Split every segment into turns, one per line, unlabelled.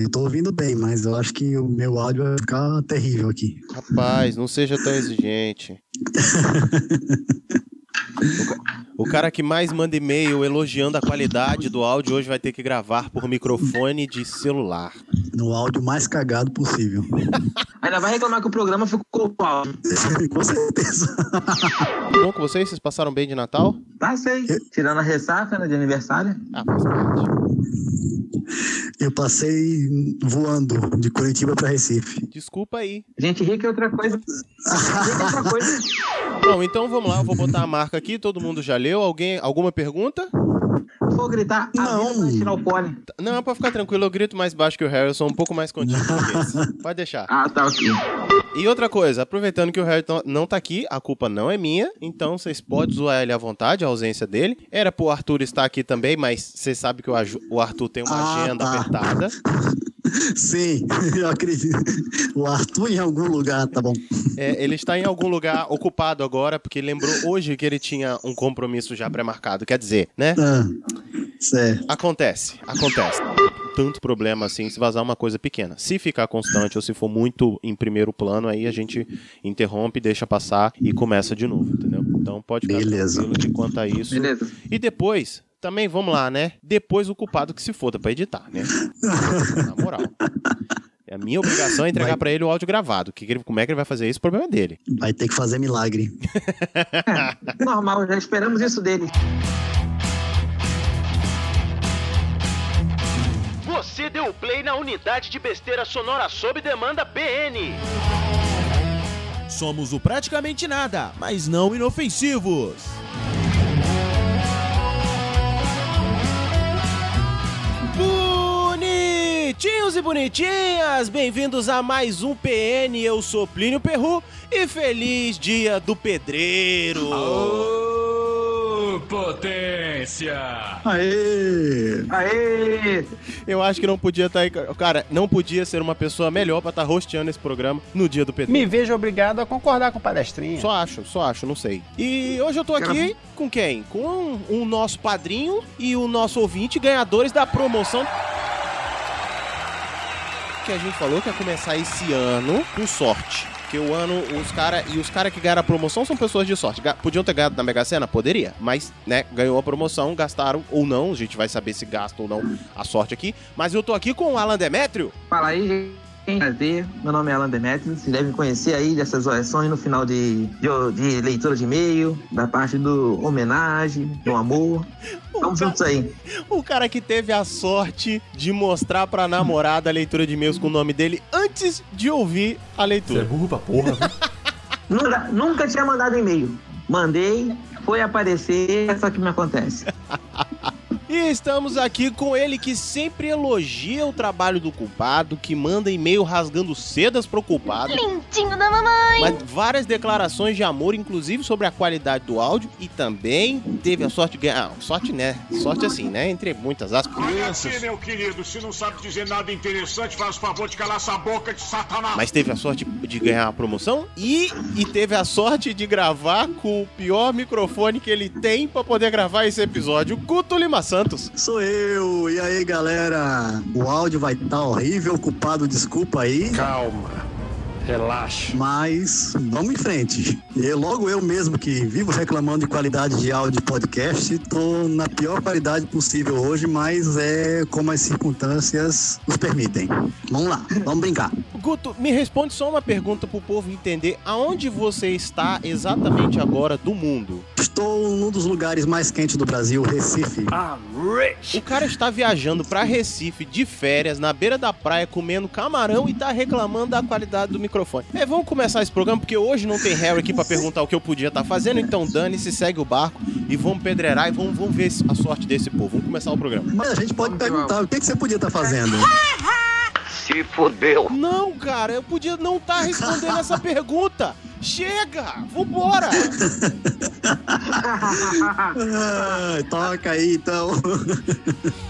Eu tô ouvindo bem, mas eu acho que o meu áudio vai ficar terrível aqui.
Rapaz, não seja tão exigente. O cara que mais manda e-mail elogiando a qualidade do áudio hoje vai ter que gravar por microfone de celular.
No áudio mais cagado possível.
Ainda vai reclamar que o programa ficou com áudio.
com certeza.
Bom com vocês? Vocês passaram bem de Natal?
Passei. Tirando a ressaca né, de aniversário.
Ah, faz parte.
Eu passei voando de Curitiba para Recife.
Desculpa aí.
Gente rica é outra coisa. É outra coisa.
Bom, então vamos lá, eu vou botar a marca aqui, todo mundo já leu. Alguém, alguma pergunta?
Vou gritar,
Não.
não. tirar o pole.
Não, pra ficar tranquilo, eu grito mais baixo que o Harrison, um pouco mais esse. Pode deixar.
Ah, tá ok.
E outra coisa, aproveitando que o Harrison não tá aqui, a culpa não é minha, então vocês podem zoar ele à vontade, a ausência dele. Era pro Arthur estar aqui também, mas você sabe que o Arthur tem uma
Ah,
agenda
tá.
apertada.
Sim, eu acredito. O Arthur em algum lugar, tá bom.
É, ele está em algum lugar ocupado agora, porque ele lembrou hoje que ele tinha um compromisso já pré-marcado. Quer dizer, né?
Ah, certo.
Acontece, acontece. Tanto problema assim se vazar uma coisa pequena. Se ficar constante ou se for muito em primeiro plano, aí a gente interrompe, deixa passar e começa de novo, entendeu? Então pode ficar
Beleza.
tranquilo que quanto a isso.
Beleza.
E depois, também vamos lá, né? Depois o culpado que se foda pra editar, né? Na moral. É a minha obrigação é entregar
Vai.
pra ele o áudio gravado. Que que ele- como é que ele vai fazer isso? O problema é dele.
Vai ter que fazer milagre.
Normal, já esperamos isso dele.
Você deu play na unidade de besteira sonora sob demanda BN.
Somos o praticamente nada, mas não inofensivos.
Bonitinhos e bonitinhas, bem-vindos a mais um PN. Eu sou Plínio Perru e feliz dia do pedreiro.
Ô, potência!
Aê!
Aê!
Eu acho que não podia estar aí. Cara, não podia ser uma pessoa melhor pra estar rosteando esse programa no dia do pedreiro.
Me vejo obrigado a concordar com o palestrinha.
Só acho, só acho, não sei. E hoje eu tô aqui com quem? Com o nosso padrinho e o nosso ouvinte, ganhadores da promoção. Que a gente falou que ia começar esse ano com sorte. Porque o ano, os cara e os caras que ganharam a promoção são pessoas de sorte. Ga- Podiam ter ganhado na Mega Sena? Poderia. Mas, né, ganhou a promoção, gastaram ou não. A gente vai saber se gasta ou não a sorte aqui. Mas eu tô aqui com o Alan Demétrio.
Fala aí, gente. Prazer. Meu nome é Alan Demetrio. Vocês devem conhecer aí dessas orações no final de, de, de leitura de e-mail, da parte do homenagem, do amor. Vamos juntos aí.
O cara que teve a sorte de mostrar pra namorada a leitura de e-mails com o nome dele antes de ouvir a leitura.
burro pra porra, viu?
Nunca, nunca tinha mandado e-mail. Mandei, foi aparecer, é só que me acontece.
E estamos aqui com ele que sempre elogia o trabalho do culpado, que manda e-mail rasgando sedas pro culpado.
Lindinho da mamãe.
Mas várias declarações de amor, inclusive sobre a qualidade do áudio. E também teve a sorte de ganhar. Ah, sorte, né? Sorte assim, né? Entre muitas aspas.
Você, meu querido, se não sabe dizer nada interessante, faz o favor de calar essa boca de satanás.
Mas teve a sorte de ganhar a promoção e, e teve a sorte de gravar com o pior microfone que ele tem pra poder gravar esse episódio, Guto Lima Santos.
Sou eu! E aí, galera? O áudio vai estar horrível, culpado, desculpa aí.
Calma. Relaxa.
Mas vamos em frente. E logo eu mesmo que vivo reclamando de qualidade de áudio de podcast, tô na pior qualidade possível hoje, mas é como as circunstâncias nos permitem. Vamos lá, vamos brincar.
Guto, me responde só uma pergunta pro povo entender. Aonde você está exatamente agora do mundo?
Estou num dos lugares mais quentes do Brasil, Recife.
O cara está viajando pra Recife de férias, na beira da praia, comendo camarão e tá reclamando da qualidade do microfone. É, vamos começar esse programa, porque hoje não tem Harry aqui pra perguntar o que eu podia estar fazendo, então dane-se, segue o barco e vamos pedreirar e vamos, vamos ver a sorte desse povo. Vamos começar o programa.
Mas a gente pode perguntar o que, que você podia estar fazendo.
Se fudeu.
Não, cara, eu podia não estar respondendo essa pergunta. Chega! Vambora!
Ah, toca aí então.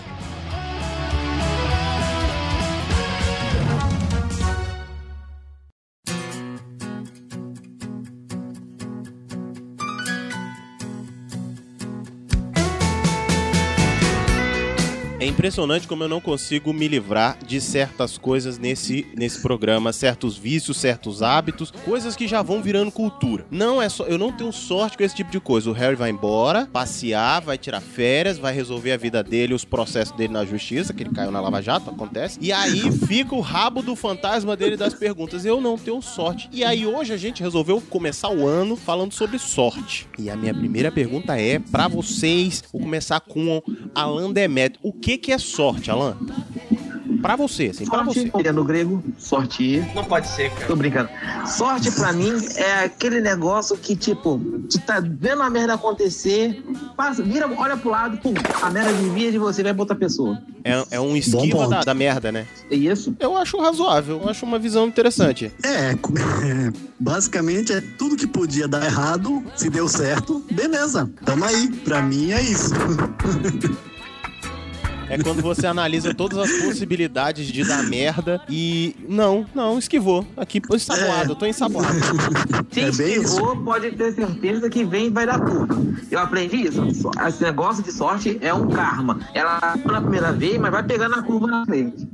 impressionante como eu não consigo me livrar de certas coisas nesse, nesse programa, certos vícios, certos hábitos, coisas que já vão virando cultura. Não é só, eu não tenho sorte com esse tipo de coisa. O Harry vai embora, passear, vai tirar férias, vai resolver a vida dele, os processos dele na justiça, que ele caiu na Lava Jato, acontece. E aí fica o rabo do fantasma dele das perguntas. Eu não tenho sorte. E aí hoje a gente resolveu começar o ano falando sobre sorte. E a minha primeira pergunta é para vocês, vou começar com Alan Demet. O que que é sorte, Alan? Pra você, assim, pra você.
Sorte, no grego, sorte.
Não pode ser, cara.
Tô brincando. Sorte pra mim é aquele negócio que, tipo, tu tá vendo a merda acontecer, passa, vira, olha pro lado, pum, a merda desvia de você e vai pra outra pessoa.
É, é um esquiva da, da merda, né?
É isso?
Eu acho razoável, eu acho uma visão interessante.
É, é, basicamente é tudo que podia dar errado, se deu certo, beleza, tamo aí. Pra mim é isso.
É quando você analisa todas as possibilidades de dar merda e. Não, não, esquivou. Aqui, ensaboado, eu tô ensaboado.
Se
É bem
esquivou, pode ter certeza que vem e vai dar tudo. Eu aprendi isso. Esse negócio de sorte é um karma. Ela na primeira vez, mas vai pegando a curva na frente.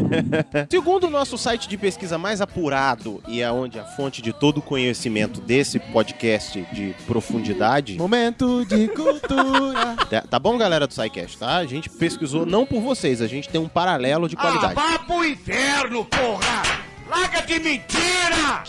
Segundo o nosso site de pesquisa mais apurado e é onde a fonte de todo o conhecimento desse podcast de profundidade.
Momento de cultura.
Tá, tá bom, galera do SciCast, tá? A gente pesquisou não por vocês, a gente tem um paralelo de qualidade.
vá pro inferno, porra! Larga de mentira!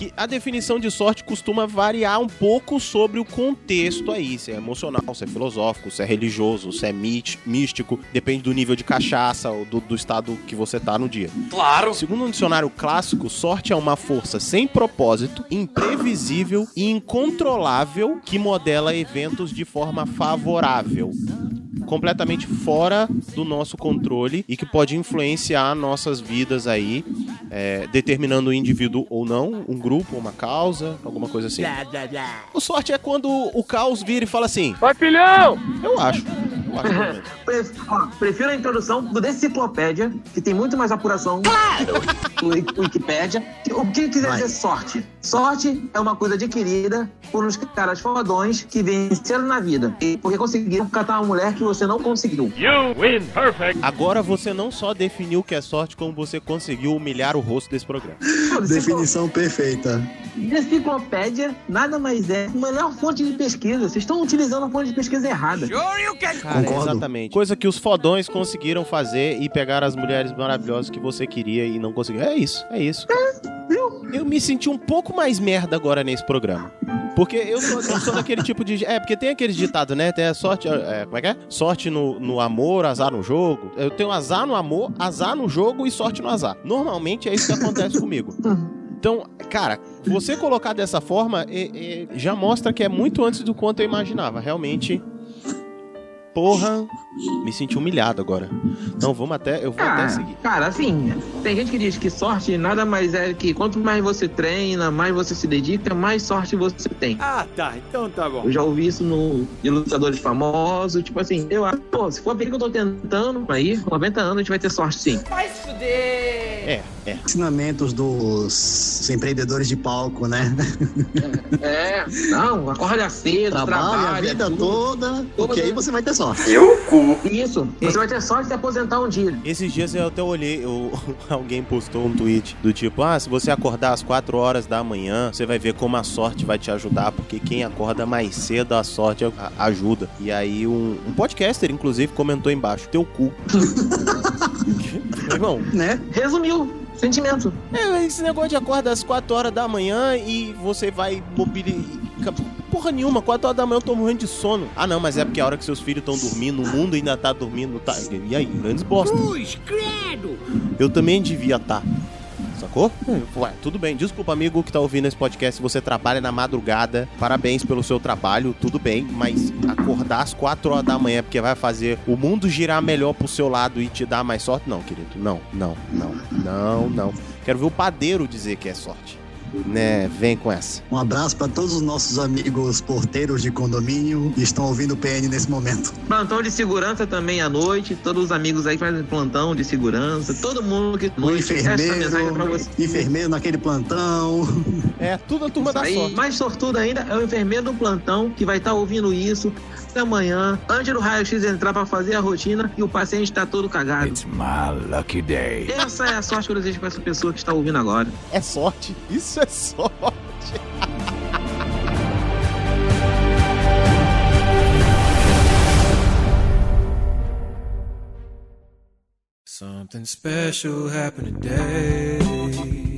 que a definição de sorte costuma variar um pouco sobre o contexto aí, se é emocional, se é filosófico, se é religioso, se é místico, depende do nível de cachaça ou do, do estado que você tá no dia.
Claro.
Segundo um dicionário clássico, sorte é uma força sem propósito, imprevisível e incontrolável que modela eventos de forma favorável. Completamente fora do nosso controle e que pode influenciar nossas vidas aí, é, determinando o indivíduo ou não, um grupo, uma causa, alguma coisa assim. O sorte é quando o caos vira e fala assim:
Vai, filhão!
Eu acho.
Ó, prefiro a introdução do Deciclopédia, que tem muito mais apuração do Wik- Wikipédia. O que quiser
Vai.
dizer sorte? Sorte é uma coisa adquirida por uns caras fodões que venceram na vida. E porque conseguiram catar uma mulher que você não conseguiu.
You win perfect.
Agora você não só definiu o que é sorte, como você conseguiu humilhar o rosto desse programa.
Definição perfeita.
Deciclopédia nada mais é a melhor fonte de pesquisa. Vocês estão utilizando a fonte de pesquisa errada.
Cara,
Concordo.
exatamente. Coisa que os fodões conseguiram fazer e pegar as mulheres maravilhosas que você queria e não conseguiu. É isso, é isso. Eu me senti um pouco mais merda agora nesse programa. Porque eu sou, eu sou daquele tipo de. É, porque tem aqueles ditados, né? Tem a sorte. É, como é que é? Sorte no, no amor, azar no jogo. Eu tenho azar no amor, azar no jogo e sorte no azar. Normalmente é isso que acontece comigo. Então, cara, você colocar dessa forma é- é- já mostra que é muito antes do quanto eu imaginava. Realmente. Porra, me senti humilhado agora. Não, vamos até. Eu vou até
Cara,
seguir.
cara, assim, tem gente que diz que sorte nada mais é que quanto mais você treina, mais você se dedica, mais sorte você tem.
Ah, tá. Então tá bom.
Eu já ouvi isso no de lutadores famosos, tipo assim, eu acho, pô, se for ver que eu tô tentando aí, com 90 anos a gente vai ter sorte sim.
É, é.
Ensinamentos dos empreendedores de palco, né?
É, não, acorda cedo,
Trabalha
trabalha,
a vida
tudo.
toda, porque aí você vai ter sorte.
Isso, você vai ter sorte de se aposentar um dia.
Esses dias eu até olhei, eu- alguém postou um tweet do tipo: Ah, se você acordar às 4 horas da manhã, você vai ver como a sorte vai te ajudar, porque quem acorda mais cedo, a sorte ajuda. E aí um, um podcaster, inclusive, comentou embaixo: Teu cu. Irmão,
Né?
Resumiu, sentimento.
é esse negócio de acorda às 4 horas da manhã e você vai mobilizar. Porra nenhuma, 4 horas da manhã eu tô morrendo de sono. Ah, não, mas é porque a hora que seus filhos estão dormindo, o mundo ainda tá dormindo. Tá... E aí, grandes bosta.
Cruz, credo!
Eu também devia estar. Sacou? Ué, tudo bem. Desculpa, amigo que tá ouvindo esse podcast. Se você trabalha na madrugada, parabéns pelo seu trabalho, tudo bem. Mas acordar às 4 horas da manhã porque vai fazer o mundo girar melhor pro seu lado e te dar mais sorte? Não, querido. Não, não, não, não, não. Quero ver o padeiro dizer que é sorte. Né? Vem com essa.
Um abraço para todos os nossos amigos porteiros de condomínio que estão ouvindo o PN nesse momento.
Plantão de segurança também à noite, todos os amigos aí que fazem plantão de segurança, todo mundo que
O
noite, essa mensagem é pra
enfermeiro,
você.
enfermeiro naquele plantão.
É, tudo a turma da
Aí,
sorte.
mais sortudo ainda é o enfermeiro do plantão que vai estar ouvindo isso, da manhã, antes do raio-x entrar pra fazer a rotina e o paciente tá todo cagado.
It's my lucky day.
Essa é a sorte que eu desejo pra essa pessoa que está ouvindo agora.
É sorte. Isso é sorte.
Something special happened today.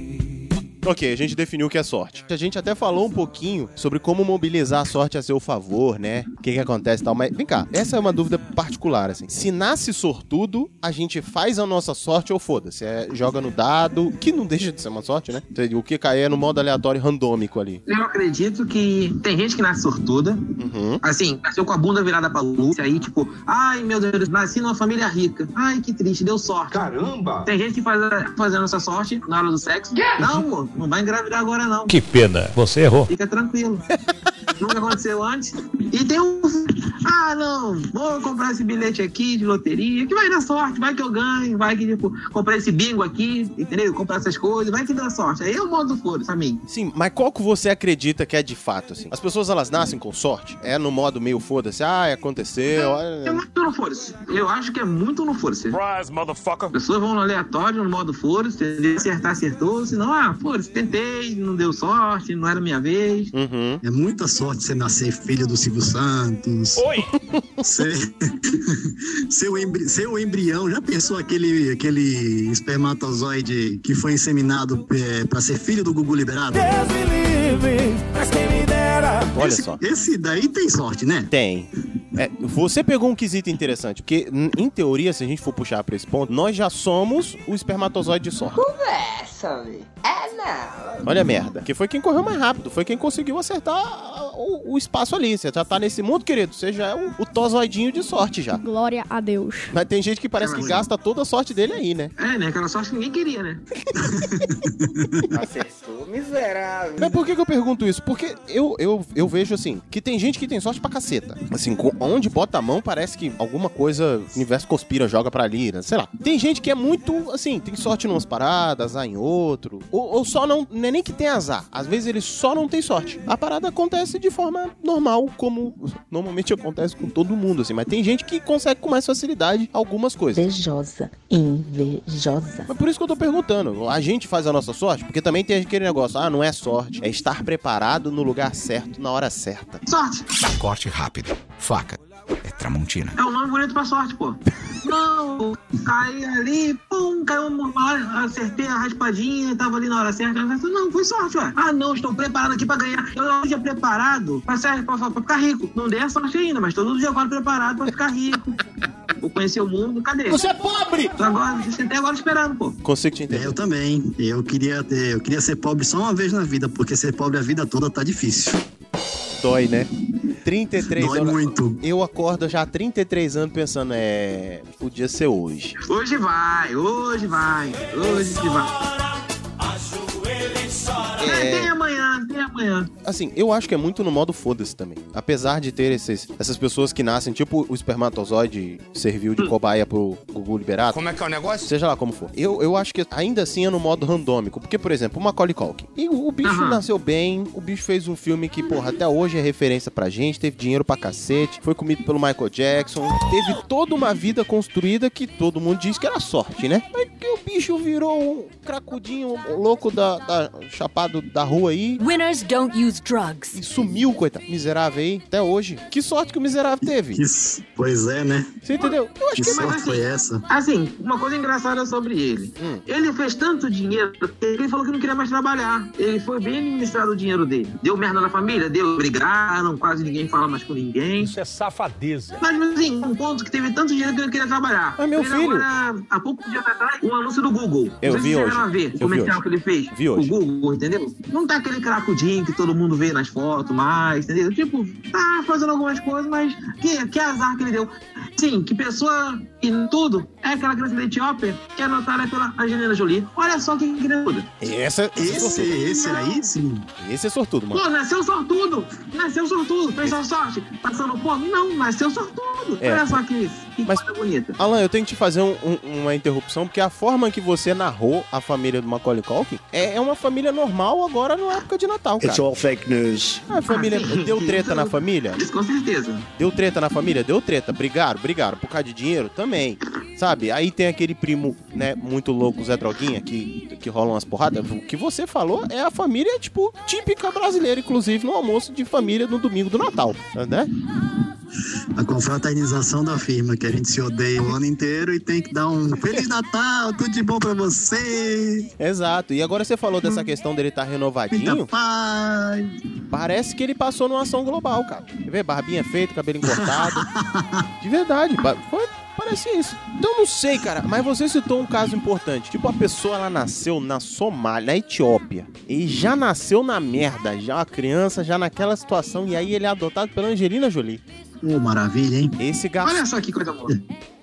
Ok, a gente definiu o que é sorte. A gente até falou um pouquinho sobre como mobilizar a sorte a seu favor, né? O que, que acontece e tal. Mas vem cá, essa é uma dúvida particular, assim. Se nasce sortudo, a gente faz a nossa sorte ou foda-se. É, joga no dado, que não deixa de ser uma sorte, né? O que cair é no modo aleatório randômico ali.
Eu acredito que tem gente que nasce sortuda,
Uhum.
assim, nasceu com a bunda virada pra luz, aí tipo, ai meu Deus, nasci numa família rica. Ai, que triste, deu sorte.
Caramba!
Tem gente que faz a- fazendo essa sorte na hora do sexo. Não, amor, não vai engravidar agora não.
Que pena, você errou.
Fica tranquilo. Nunca aconteceu antes. E tem um. Ah, não, vou comprar esse bilhete aqui de loteria, que vai dar sorte, vai que eu ganho, vai que, tipo, comprar esse bingo aqui, entendeu? Comprar essas coisas, vai que dá sorte. Aí é o modo foda pra mim.
Sim, mas qual que você acredita que é de fato, assim? As pessoas, elas nascem com sorte? É no modo meio foda-se, ah, aconteceu,
É
olha...
muito no foda-se. Eu acho que é muito no foda-se.
Surprise, motherfucker.
As pessoas vão no aleatório, no modo foda-se, acertar, acertou, senão, ah, foda-se, tentei, não deu sorte, não era minha vez.
Uhum.
É muita sorte você nascer filho do Silvio Santos.
Oi!
Ser, seu, embri, seu embrião, já pensou aquele, aquele espermatozoide que foi inseminado é, para ser filho do Gugu Liberado?
Olha
esse,
só.
Esse daí tem sorte, né?
Tem. É, você pegou um quesito interessante, porque, em teoria, se a gente for puxar pra esse ponto, nós já somos o espermatozoide de sorte.
Conversa, velho. É não.
Olha a merda. Que foi quem correu mais rápido, foi quem conseguiu acertar o, o espaço ali. Você já tá nesse mundo, querido, você já é o, o tozoidinho de sorte já.
Glória a Deus.
Mas tem gente que parece que gasta toda a sorte dele aí, né?
É, né? Aquela sorte que ninguém queria, né?
Acertou, miserável.
Mas por que, que eu pergunto isso? Porque eu, eu, eu vejo assim, que tem gente que tem sorte pra caceta. Assim, co- onde bota a mão, parece que alguma coisa, o universo conspira, joga pra ali, né? Sei lá. Tem gente que é muito, assim, tem sorte em umas paradas, azar em outro. Ou, ou só não, não é nem que tem azar. Às vezes ele só não tem sorte. A parada acontece de forma normal, como normalmente acontece com todo mundo, assim. Mas tem gente que consegue com mais facilidade algumas coisas.
Invejosa. Invejosa.
Mas por isso que eu tô perguntando. A gente faz a nossa sorte? Porque também tem aquele negócio, ah, não é sorte. É estar preparado no lugar certo, na hora certa.
Sorte.
Corte rápido. Faca. É Tramontina.
É um nome bonito pra sorte, pô. Não, caí ali, pum, caiu uma acertei a raspadinha, tava ali na hora certa. Não, foi sorte, ué. Ah, não, estou preparado aqui pra ganhar. Eu hoje é preparado pra, ser, pra, pra ficar rico. Não dei a sorte ainda, mas todo dia agora preparado pra ficar rico. Vou conhecer o mundo, cadê?
Você é pobre!
Tô agora, sentei agora esperando, pô.
Consigo te entender.
Eu também. Eu queria ter, eu queria ser pobre só uma vez na vida, porque ser pobre a vida toda tá difícil.
Dói, né? 33
Dói
anos.
muito.
Eu acordo já há 33 anos pensando, é. Podia ser hoje.
Hoje vai, hoje vai, hoje que vai. É, tem amanhã, tem amanhã.
Assim, eu acho que é muito no modo foda-se também. Apesar de ter esses, essas pessoas que nascem, tipo o espermatozoide serviu de cobaia pro Gugu liberado.
Como é que é o negócio?
Seja lá como for. Eu, eu acho que ainda assim é no modo randômico. Porque, por exemplo, o Macaulay Culkin. E o, o bicho
Aham.
nasceu bem, o bicho fez um filme que, porra, até hoje é referência pra gente, teve dinheiro pra cacete, foi comido pelo Michael Jackson, teve toda uma vida construída que todo mundo diz que era sorte, né? Mas que o bicho virou um cracudinho louco da, da chapado da rua aí
Winners don't use drugs.
e sumiu, coitado. Miserável aí, até hoje. Que sorte que o miserável teve.
Isso. Pois é, né?
Você entendeu? Eu acho
Que
que é
sorte foi essa?
Assim, uma coisa engraçada sobre ele.
Hum.
Ele fez tanto dinheiro que ele falou que não queria mais trabalhar. Ele foi bem administrado o dinheiro dele. Deu merda na família, deu, brigaram, quase ninguém fala mais com ninguém.
Isso é safadeza.
Mas, assim, um ponto que teve tanto dinheiro que ele não queria trabalhar.
Mas, meu
Ele
filho-
Agora, há pouco dia atrás, um anúncio do Google.
Eu vi hoje.
ver
Eu
o
vi
comercial
hoje.
que ele fez.
Vi hoje.
O Google, entendeu? Não tá aquele cracudinho que todo mundo vê nas fotos mais, entendeu? Tipo, tá fazendo algumas coisas, mas que, que azar que ele deu. Sim, que pessoa e tudo é aquela criança da Etiópia que é anotada pela Angelina Jolie. Olha só que criança.
Essa,
esse, esse aí sim.
Esse é sortudo, mano.
Pô, nasceu sortudo. Nasceu sortudo. Fez sua sorte. Passando fome? Não, nasceu sortudo.
É.
Olha só que, que
Mas-
coisa bonita.
Alan, eu tenho que te fazer um- um- uma interrupção, porque a forma que você narrou a família do Macaulay Culkin é, é uma família normal agora na época de Natal, cara.
It's all fake news.
A família
Ah, sim.
deu treta na família?
Isso com certeza.
Deu treta na família? Deu treta. Brigaram, brigaram. Por causa de dinheiro? Também. Sabe? Aí tem aquele primo, né, muito louco, Zé Droguinha, que, que rolam umas porradas. O que você falou é a família, tipo, típica brasileira, inclusive no almoço de família no domingo do Natal. Né?
A confraternização da firma, que a gente se odeia o ano inteiro e tem que dar um Feliz Natal, tudo de bom pra você.
Exato. E agora você falou dessa questão dele estar
Muita
renovadinho.
paz.
Parece que ele passou numa ação global, cara. Quer ver? Barbinha feita, cabelo encortado. De verdade. Foi, parece isso. Então não sei, cara. Mas você citou um caso importante. Tipo, a pessoa ela nasceu na Somália, na Etiópia. E já nasceu na merda. Já a criança, já naquela situação. E aí ele é adotado pela Angelina Jolie.
Ô, maravilha, hein?
Esse gasto.
Olha só que coisa boa.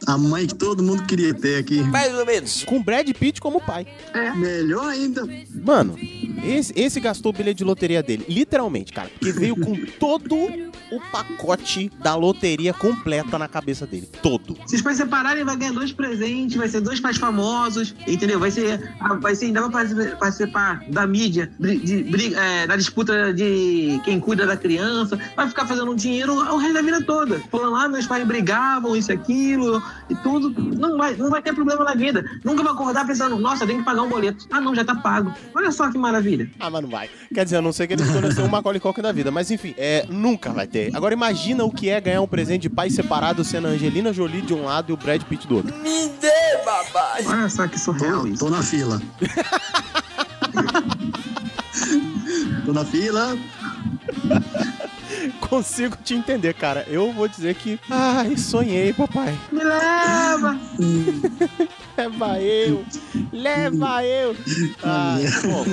A mãe que todo mundo queria ter aqui.
Mais ou menos.
Com Brad Pitt como pai.
Melhor ainda.
Mano, esse, esse gastou o bilhete de loteria dele. Literalmente, cara. Porque veio com todo o pacote da loteria completa na cabeça dele. Todo.
Se os pais separarem, vai ganhar dois presentes, vai ser dois pais famosos, entendeu? Vai ser, ah, vai ser ainda vai participar- da mídia, de, bri- é, da disputa de quem cuida da criança, vai ficar fazendo dinheiro o resto da vida toda. Falando lá, meus pais brigavam, isso, aquilo, e tudo. Não vai, não vai ter problema na vida. Nunca vai acordar pensando, nossa, tem que pagar um boleto. Ah, não, já tá pago. Olha só que maravilha.
Ah, mas não vai. Quer dizer, eu não sei que ele escolheu ser um Macaulay Culkin da vida, mas enfim, é, nunca vai ter. Agora imagina o que é ganhar um presente de pais separados sendo a Angelina Jolie de um lado e o Brad Pitt do outro.
Me dê, babá.
Olha só que surreal isso.
tô na fila. tô na fila.
Consigo te entender, cara. Eu vou dizer que. Ai, sonhei, papai.
Me leva!
Leva eu! Leva eu! Ai, bom.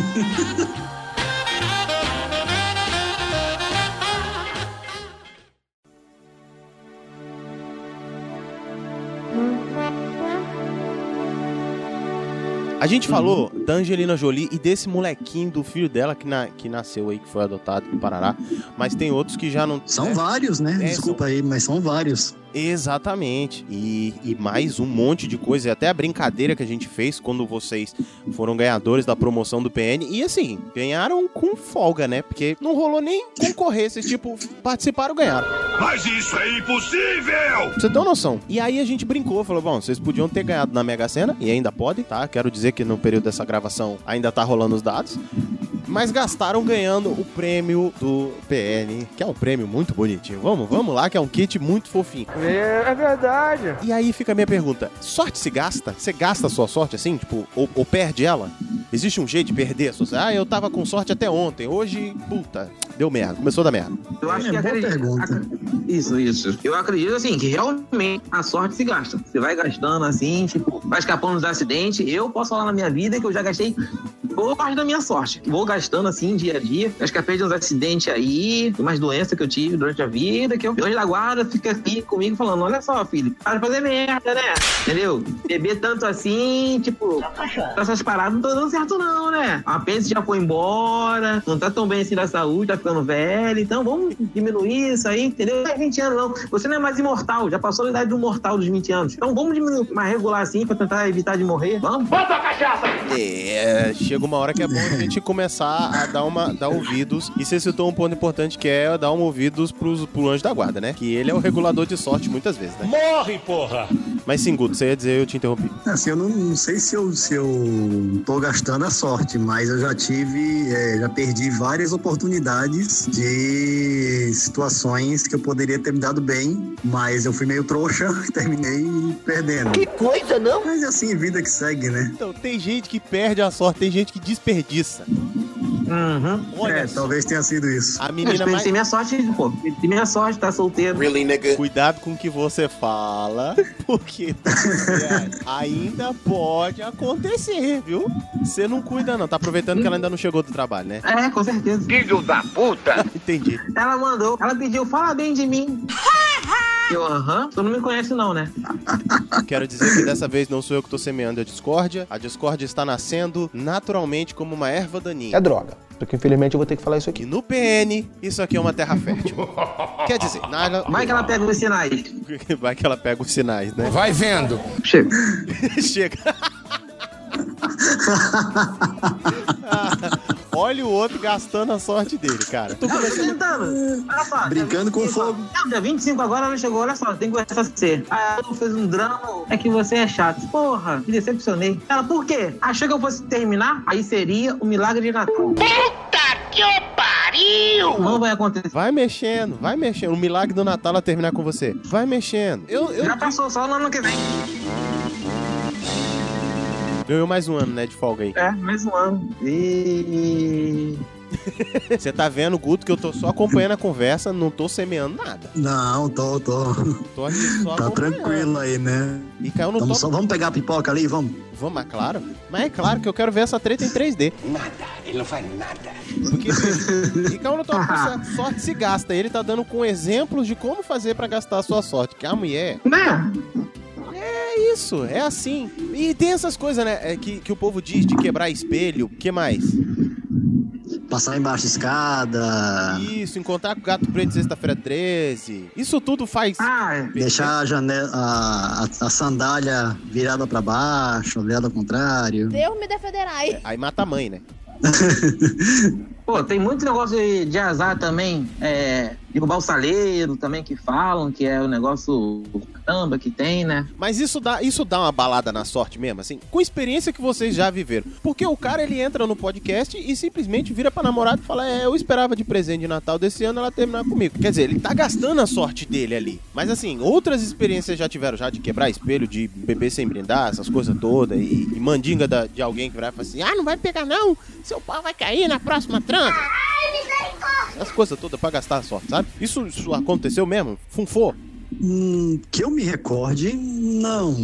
A gente falou da Angelina Jolie e desse molequinho do filho dela que, na- que nasceu aí, que foi adotado em Parará. Mas tem outros que já não.
São
é,
vários, né?
É,
Desculpa aí, mas são vários.
Exatamente. E, e mais um monte de coisa. E até a brincadeira que a gente fez quando vocês foram ganhadores da promoção do PN. E assim, ganharam com folga, né? Porque não rolou nem concorrer. Vocês, tipo, participaram ganharam.
Mas isso é impossível!
Você ter uma noção. E aí a gente brincou, falou, bom, vocês podiam ter ganhado na Mega Sena, e ainda podem, tá? Quero dizer que no período dessa gravação ainda tá rolando os dados. Mas gastaram ganhando o prêmio do PN, que é um prêmio muito bonitinho. Vamos, vamos lá, que é um kit muito fofinho.
É, verdade.
E aí fica a minha pergunta: sorte se gasta? Você gasta a sua sorte assim? Tipo, ou, ou perde ela? Existe um jeito de perder a sua sorte? Ah, eu tava com sorte até ontem. Hoje, puta, deu merda. Começou a dar merda.
Eu acho
É,
que
boa
acredito-
pergunta.
Isso, isso. Eu acredito assim que realmente a sorte se gasta. Você vai gastando assim, tipo, vai escapando dos acidentes. Eu posso falar na minha vida que eu já gastei boa parte da minha sorte. Vou gastando assim dia a dia. Eu escapei de uns acidentes aí, de umas doenças que eu tive durante a vida, que eu hoje da guarda fica aqui comigo falando: olha só, filho, para de fazer merda, né? Entendeu? Beber tanto assim, tipo, essas paradas não tô dando certo, não, né? A apêndice já foi embora, não tá tão bem assim da saúde, tá ficando velho. Então vamos diminuir isso aí, entendeu? Não é 20 anos, não. Você não é mais imortal, já passou a idade do mortal dos 20 anos. Então vamos diminuir mais regular assim pra tentar evitar de morrer. Vamos?
É, chega uma hora que é bom a gente começar a dar, uma, dar ouvidos. E você citou um ponto importante que é dar um ouvidos pros, pro anjo da guarda, né? Que ele é o regulador de sorte muitas vezes, né?
Morre, porra!
Mas sim, Guto, você ia dizer, eu te interrompi.
Assim, eu não, não sei se eu, se eu tô gastando a sorte, mas eu já tive, é, já perdi várias oportunidades de situações que eu poderia ter me dado bem, mas eu fui meio trouxa e terminei perdendo.
Que coisa, não?
Mas assim, vida que segue, né?
Então, tem gente que perde a sorte, tem gente que desperdiça.
Uhum.
Olha
É,
só,
talvez tenha sido isso.
a
Eu
menina mais...
pensei minha sorte, pô. Pensei minha sorte, tá solteiro.
Really, nigga?
Cuidado com o que você fala, porque ainda pode acontecer, viu? Você não cuida não, tá aproveitando que ela ainda não chegou do trabalho, né?
É, com certeza.
Filho da puta!
Entendi.
Ela mandou, ela pediu, fala bem de mim. Eu, aham. Tu não me conhece, não, né?
Quero dizer que dessa vez não sou eu que tô semeando a discórdia. A discórdia está nascendo naturalmente como uma erva daninha.
É droga. Porque infelizmente eu vou ter que falar isso aqui.
E no PN, isso aqui é uma terra fértil. Quer dizer, na...
Vai que ela pega os sinais.
Vai que ela pega os sinais, né?
Vai vendo.
Chega.
Chega. Olha o outro gastando a sorte dele, cara.
Tô tentando. Olha só.
Brincando com fogo.
Não, dia 25 agora ela chegou, olha só, tem que conversar com você. Aí ela fez um drama, é que você é chato. Porra, me decepcionei. Ela, por quê? Achou que eu fosse terminar? Aí seria o milagre de Natal.
Puta que pariu!
Não vai acontecer.
Vai mexendo, vai mexendo. O milagre do Natal ela terminar com você. Vai mexendo. Eu, eu
Já passou, só no ano que vem.
Ganhou mais um ano, né, de folga aí.
É, mais um ano. E...
Você tá vendo, Guto, que eu tô só acompanhando a conversa, não tô semeando nada.
Não, tô, tô.
Tô aqui só
Tá tranquilo aí, né?
E caiu no
Vamos, só, vamos pegar a pipoca ali, vamos.
Vamos, mas claro. Mas é claro que eu quero ver essa treta em 3D.
Nada, ele não faz nada.
Porque e caiu no top, a sorte se gasta. Ele tá dando com exemplos de como fazer pra gastar a sua sorte. Que a mulher
Né?
É isso, é assim. E tem essas coisas, né, é, que, que o povo diz de quebrar espelho. O que mais?
Passar embaixo da escada.
Isso, encontrar com o gato preto sexta-feira 13. Isso tudo faz.
Ah, é.
Deixar a, janela, a, a, sandália virada pra baixo, virada ao contrário.
Deus me defenderai.
Aí mata a mãe, né?
Pô, tem muito negócio de, de azar também. É, derrubar o saleiro também que falam, que é o negócio caramba que tem, né?
Mas isso dá, isso dá uma balada na sorte mesmo, assim, com experiência que vocês já viveram. Porque o cara, ele entra no podcast e simplesmente vira pra namorada e fala: É, eu esperava de presente de Natal desse ano ela terminar comigo. Quer dizer, ele tá gastando a sorte dele ali. Mas assim, outras experiências já tiveram já de quebrar espelho, de beber sem brindar, essas coisas todas, e, e mandinga da- de alguém que vai falar assim: Ah, não vai pegar não, seu pau vai cair na próxima transa. As coisas todas pra gastar a sorte, sabe? Isso, isso aconteceu mesmo? Funfou?
Hum, que eu me recorde, não.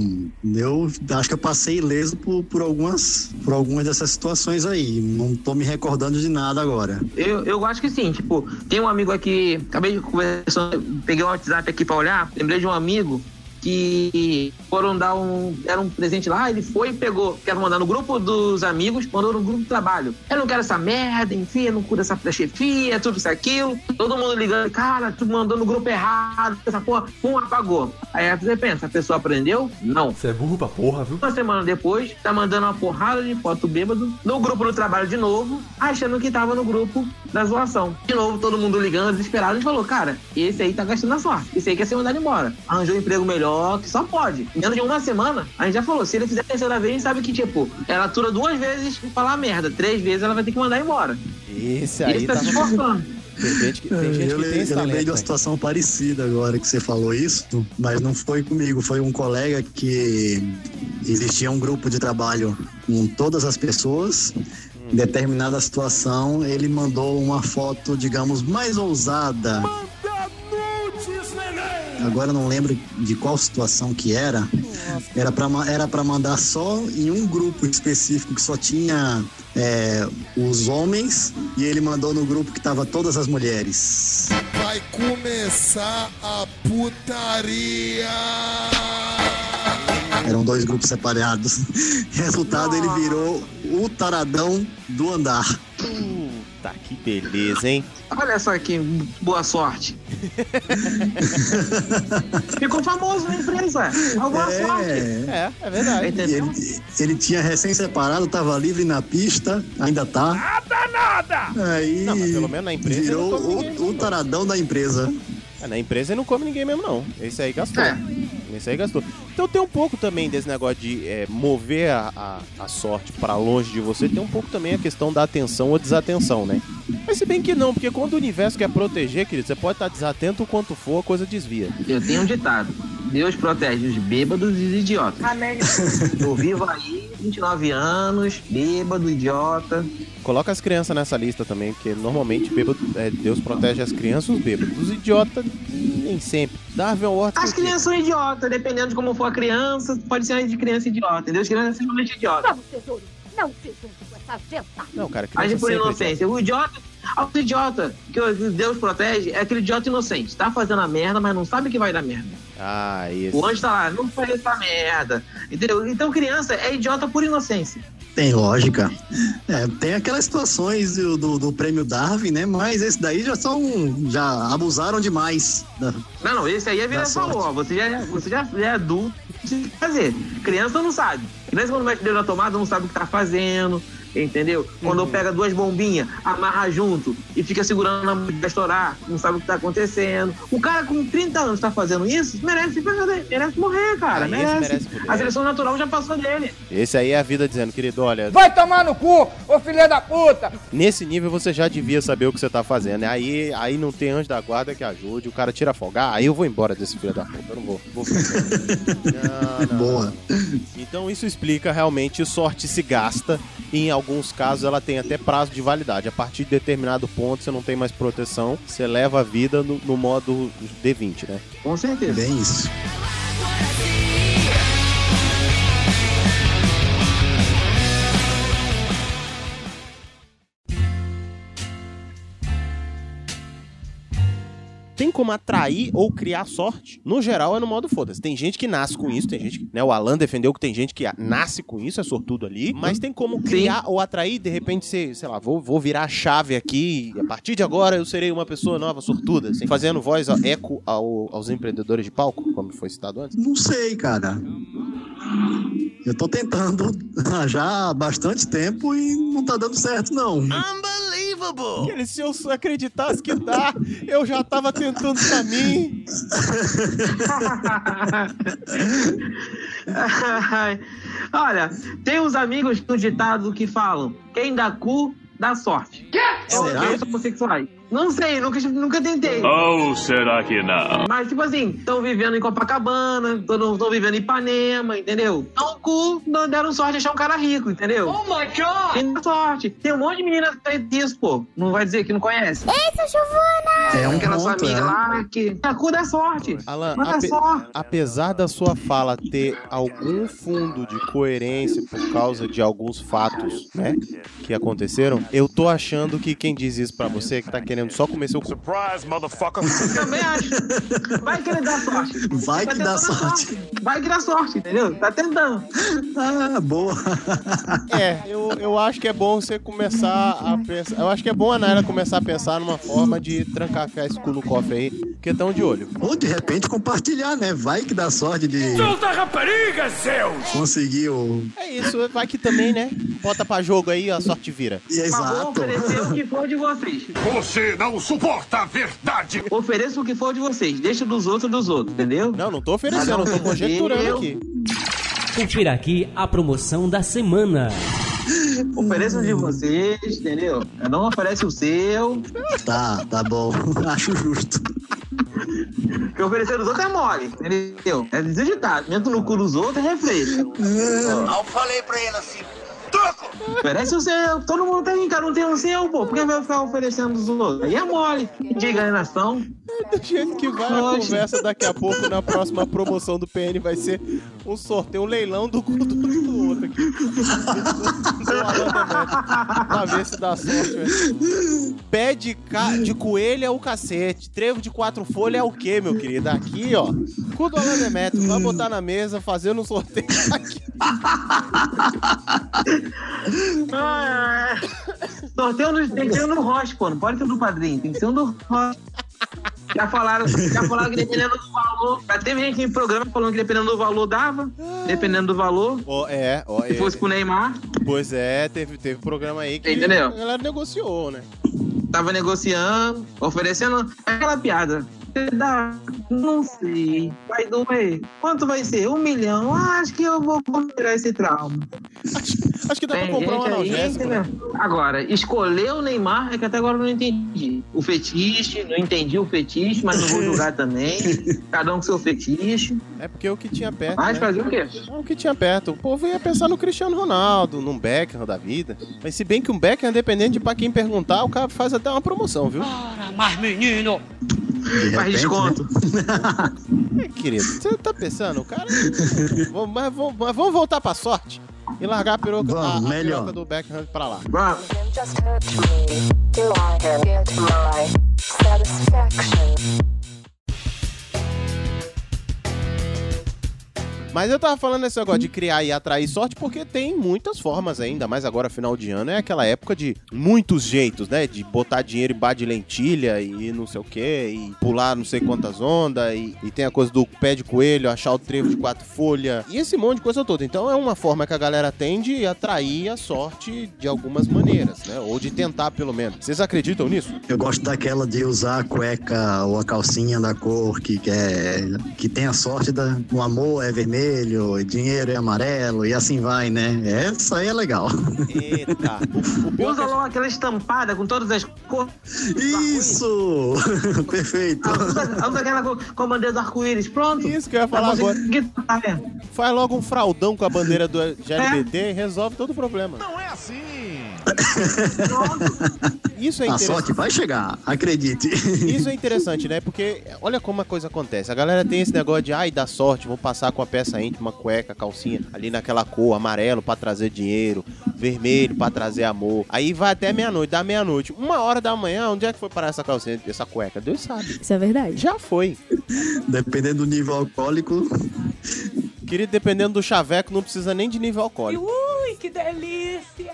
Eu acho que eu passei ileso por, por, algumas, por algumas dessas situações aí. Não tô me recordando de nada agora.
Eu, eu acho que sim, tipo, tem um amigo aqui, acabei de conversar, peguei o WhatsApp aqui pra olhar, lembrei de um amigo que foram dar um. Era um presente lá, ele foi e pegou. Quero mandar no grupo dos amigos, mandou no grupo do trabalho. Eu não quero essa merda, enfim, eu não curo essa chefia, tudo isso, aquilo. Todo mundo ligando, cara, tu mandou no grupo errado, essa porra, pum, apagou. Aí você pensa, a pessoa aprendeu? Não.
Você é burro pra porra, viu?
Uma semana depois, tá mandando uma porrada de foto bêbado no grupo do trabalho de novo, achando que tava no grupo da zoação. De novo, todo mundo ligando, desesperado. Gente falou, cara, esse aí tá gastando a sorte. Esse aí quer ser mandado embora. Arranjou um emprego melhor, que só pode. Menos de uma semana, a gente já falou, se ele fizer a terceira vez, a gente sabe que, tipo, ela atura duas vezes e falar merda. Três vezes ela vai ter que mandar embora.
Esse
E
aí
ele tá
tava-
se esforçando.
Tem gente que, tem gente
eu
que tem
eu lembrei de uma
né?
situação parecida agora que você falou isso, mas não foi comigo, foi um colega que existia um grupo de trabalho com todas as pessoas. Em determinada situação, ele mandou uma foto, digamos, mais ousada. Agora eu não lembro de qual situação que era. Era para era pra mandar só em um grupo específico que só tinha é, os homens e ele mandou no grupo que tava todas as mulheres.
Vai começar a putaria.
Eram dois grupos separados. Resultado, ele virou o taradão do andar.
Puta, que beleza, hein?
Olha só que boa sorte. Ficou famoso na empresa. Alguma sorte.
É, é verdade.
Entendeu?
Ele, ele tinha recém-separado, tava livre na pista, ainda tá.
Nada, nada!
Aí
Não, mas pelo menos na empresa
virou
come ninguém.
o, o taradão da empresa.
É, na empresa ele não come ninguém mesmo, não. Esse aí gastou.
É.
Esse aí gastou. Então tem um pouco também desse negócio de é, mover a, a, a sorte pra longe de você. Tem um pouco também a questão da atenção ou desatenção, né? Mas se bem que não, porque quando o universo quer proteger, querido, você pode estar desatento o quanto for, a coisa desvia.
Eu tenho um ditado. Deus protege os bêbados e os idiotas.
Amém.
Eu vivo aí, 29 anos, bêbado, idiota.
Coloca as crianças nessa lista também, porque normalmente bêbado, é, Deus protege as crianças e os bêbados. Os idiotas, nem sempre. Darwin Award.
As crianças são idiotas, dependendo de como for a criança, pode ser de criança idiota, entendeu? As crianças são simplesmente idiotas.
Não, tesouro, não com essa gente.
Não, cara,
Age
criança
por
sempre é
inocência. O idiota, O idiota que Deus protege é aquele idiota inocente. Tá fazendo a merda, mas não sabe que vai dar merda.
Ah, isso.
O anjo tá lá, não faz essa merda. Entendeu? Então criança é idiota por inocência.
Tem lógica. É, tem aquelas situações do, do, do, prêmio Darwin, né? Mas esse daí já são. já abusaram demais. Da,
não, não, esse aí a vida falou, ó. Você já, você já, já é adulto de fazer. Criança não sabe. Criança quando mete o dedo na tomada não sabe o que tá fazendo entendeu? Quando
Uhum.
eu pego duas bombinhas, amarra junto e fica segurando na pra estourar, não sabe o que tá acontecendo. O cara com 30 anos tá fazendo isso, merece, merece morrer, cara.
Ah,
merece.
merece.
A seleção natural já passou dele.
Esse aí é a vida dizendo, querido, olha,
Vai tomar no cu, ô filha da puta!
nesse nível você já devia saber o que você tá fazendo. né? Aí, aí não tem anjo da guarda que ajude, o cara tira a folga. Ah, aí eu vou embora desse filho da puta, eu não vou. vou não, não.
Boa.
Então isso explica realmente sorte se gasta. Em alguns casos ela tem até prazo de validade. A partir de determinado ponto você não tem mais proteção, você leva a vida no, no modo D20, né?
Com certeza.
Bem isso.
Tem como atrair ou criar sorte? No geral é no modo foda-se. Tem gente que nasce com isso, tem gente que, né, o Alan defendeu que tem gente que nasce com isso, é sortudo ali, mas tem como criar ou atrair, de repente você, sei lá, vou, vou virar a chave aqui e a partir de agora eu serei uma pessoa nova, sortuda, assim, fazendo voz ó, eco ao- aos empreendedores de palco, como foi citado antes.
Não sei, cara. Eu tô tentando já há bastante tempo e não tá dando certo, não.
Unbelievable! Se eu acreditasse que dá, eu já tava tentando pra mim.
Olha, tem uns amigos do ditado que falam: quem dá cu, dá sorte. É o
Será?
que homossexuais. Não sei, nunca, nunca tentei.
Ou será que não?
Mas, tipo assim, estão vivendo em Copacabana, estão vivendo em Ipanema, entendeu? Então, o cu não deram sorte de achar um cara rico, entendeu? Oh my God! Tem sorte. Tem um monte de meninas que faz isso, pô. Não vai dizer que não conhece.
Eita, Giovana!
É um
Aquela sua
ponto,
amiga
é.
lá que. A cu dá sorte.
Alan,
Mas dá
ape-
sorte.
apesar da sua fala ter algum fundo de coerência por causa de alguns fatos, né, que aconteceram, eu tô achando que quem diz isso pra você é que tá querendo só comer seu cu.
Surprise, motherfucker!
Também acho. Vai que ele dá sorte.
Vai que
Tá
dá
tentando
sorte.
Vai que dá sorte, entendeu? Tá tentando.
Ah, boa.
É, eu, eu acho que é bom você começar a pensar. Eu acho que é bom a Naira começar a pensar numa forma de trancar esse cu no cofre aí, porque tão de olho.
Ou de repente compartilhar, né? Vai que dá sorte de
Solta rapariga, Zeus!
conseguir o.
É isso, vai que também, né? Bota pra jogo aí, a sorte vira.
Mas vou
exato.
oferecer o que for de vocês.
Você não suporta a verdade!
Ofereço o que for de vocês. Deixa dos outros dos outros, entendeu?
Não, não tô oferecendo, eu tô conjecturando aqui.
Confira aqui a promoção da semana.
Ofereço o de vocês, entendeu? Cada um oferece o seu.
Tá, tá bom. Acho justo.
Porque oferecer dos outros é mole, entendeu? É deseditar. Meto no cu dos outros é refresco.
Eu falei pra ele assim,
Oferece o seu. Todo mundo tem, cada um tem o seu, pô. Por que vai ficar oferecendo dos outros? Aí é mole. De enganação.
Do jeito que vai a conversa daqui a pouco, na próxima promoção do PN, vai ser um sorteio, um leilão do cu do, do outro aqui. Pra ver se dá sorte, velho. Pé de, ca... de coelho é o cacete. Trevo de quatro folhas é o quê, meu querido? Aqui, ó. Cu do Alan Demetrio. Vai botar na mesa, fazendo um sorteio aqui.
Ah, Sorteio no, tem que ser no Roche, pô. Não pode ser um do padrinho. Tem que ser um do Roche. Já falaram, já falaram que dependendo do valor. Já teve gente em programa falando que dependendo do valor dava. Dependendo do valor.
Ó, é, ó,
Se
é.
fosse pro Neymar,
Pois é, teve, teve programa aí que
Entendeu?
a galera negociou, né?
tava negociando, oferecendo aquela piada. Dá, não sei, vai doer. Quanto vai ser? Um milhão? Ah, acho que eu vou tirar esse trauma.
Acho que dá pra
Tem
comprar um
aí,
analgésico, né?
Agora, escolher o Neymar é que até agora eu não entendi. O fetiche, não entendi o fetiche, mas não vou julgar também. Cada um com seu fetiche.
É porque o que tinha perto.
Mas
né?
fazer o quê?
É o que tinha perto. O povo ia pensar no Cristiano Ronaldo, num Beckham da vida. Mas se bem que um Beckham, dependendo de pra quem perguntar, o cara faz até uma promoção, viu?
Mas menino!
De
Faz
repente,
desconto.
É, querido, você tá pensando, o cara. Mas, vamos, mas vamos voltar pra sorte. E largar a peruca,
Vamos,
a, a
melhor.
peruca do backhand pra lá. Mas eu tava falando esse negócio de criar e atrair sorte porque tem muitas formas ainda, mais agora final de ano é aquela época de muitos jeitos, né? De botar dinheiro embaixo de lentilha e não sei o que, e pular não sei quantas ondas, e, e tem a coisa do pé de coelho, achar o trevo de quatro folhas, e esse monte de coisa toda. Então é uma forma que a galera tem de atrair a sorte de algumas maneiras, né? Ou de tentar pelo menos. Vocês acreditam nisso?
Eu gosto daquela de usar a cueca ou a calcinha da cor que, que tem a sorte da, o amor é vermelho, e dinheiro é amarelo e assim vai, né? Essa aí é legal.
Eita.
Usa logo aquela estampada com todas as cores.
Isso! Perfeito.
Usa, usa aquela com, a bandeira do arco-íris. Pronto.
Isso que eu ia falar agora. Faz logo um fraldão com a bandeira do LGBT e resolve todo o problema.
Não é assim.
Isso é
A sorte vai chegar, acredite.
Isso é interessante, né? Porque olha como a coisa acontece. A galera tem esse negócio de, ai, dá sorte, vou passar com a peça íntima, cueca, calcinha, ali naquela cor, amarelo pra trazer dinheiro, vermelho pra trazer amor. Aí vai até meia-noite, dá meia-noite. Uma hora da manhã, onde é que foi parar essa calcinha, essa cueca? Deus sabe.
Isso é verdade.
Já foi.
Dependendo do nível alcoólico.
Querido, dependendo do chaveco, não precisa nem de nível alcoólico.
Ui, que delícia!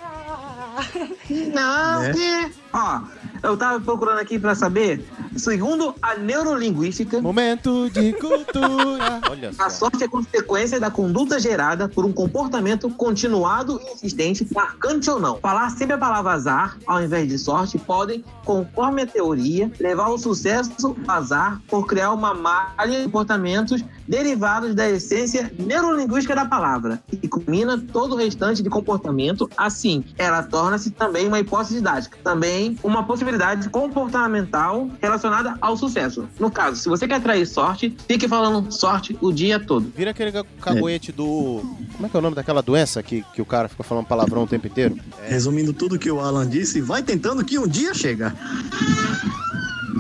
Não,
Né?
que... Ó, eu tava procurando aqui pra saber, segundo a neurolinguística...
Momento de cultura. Olha
A
só.
sorte é consequência da conduta gerada por um comportamento continuado e insistente, marcante ou não. Falar sempre a palavra azar, ao invés de sorte, podem, conforme a teoria, levar ao sucesso ao azar por criar uma malha de comportamentos derivados da essência neurolinguística da palavra e culmina todo o restante de comportamento. Assim, ela torna-se também uma hipótese didática, também uma possibilidade comportamental relacionada ao sucesso. No caso, se você quer atrair sorte, fique falando sorte o dia todo.
Vira aquele ca- caguete do. Como é que é o nome daquela doença que, que o cara fica falando palavrão o tempo inteiro?
Resumindo tudo que o Alan disse, vai tentando que um dia chega.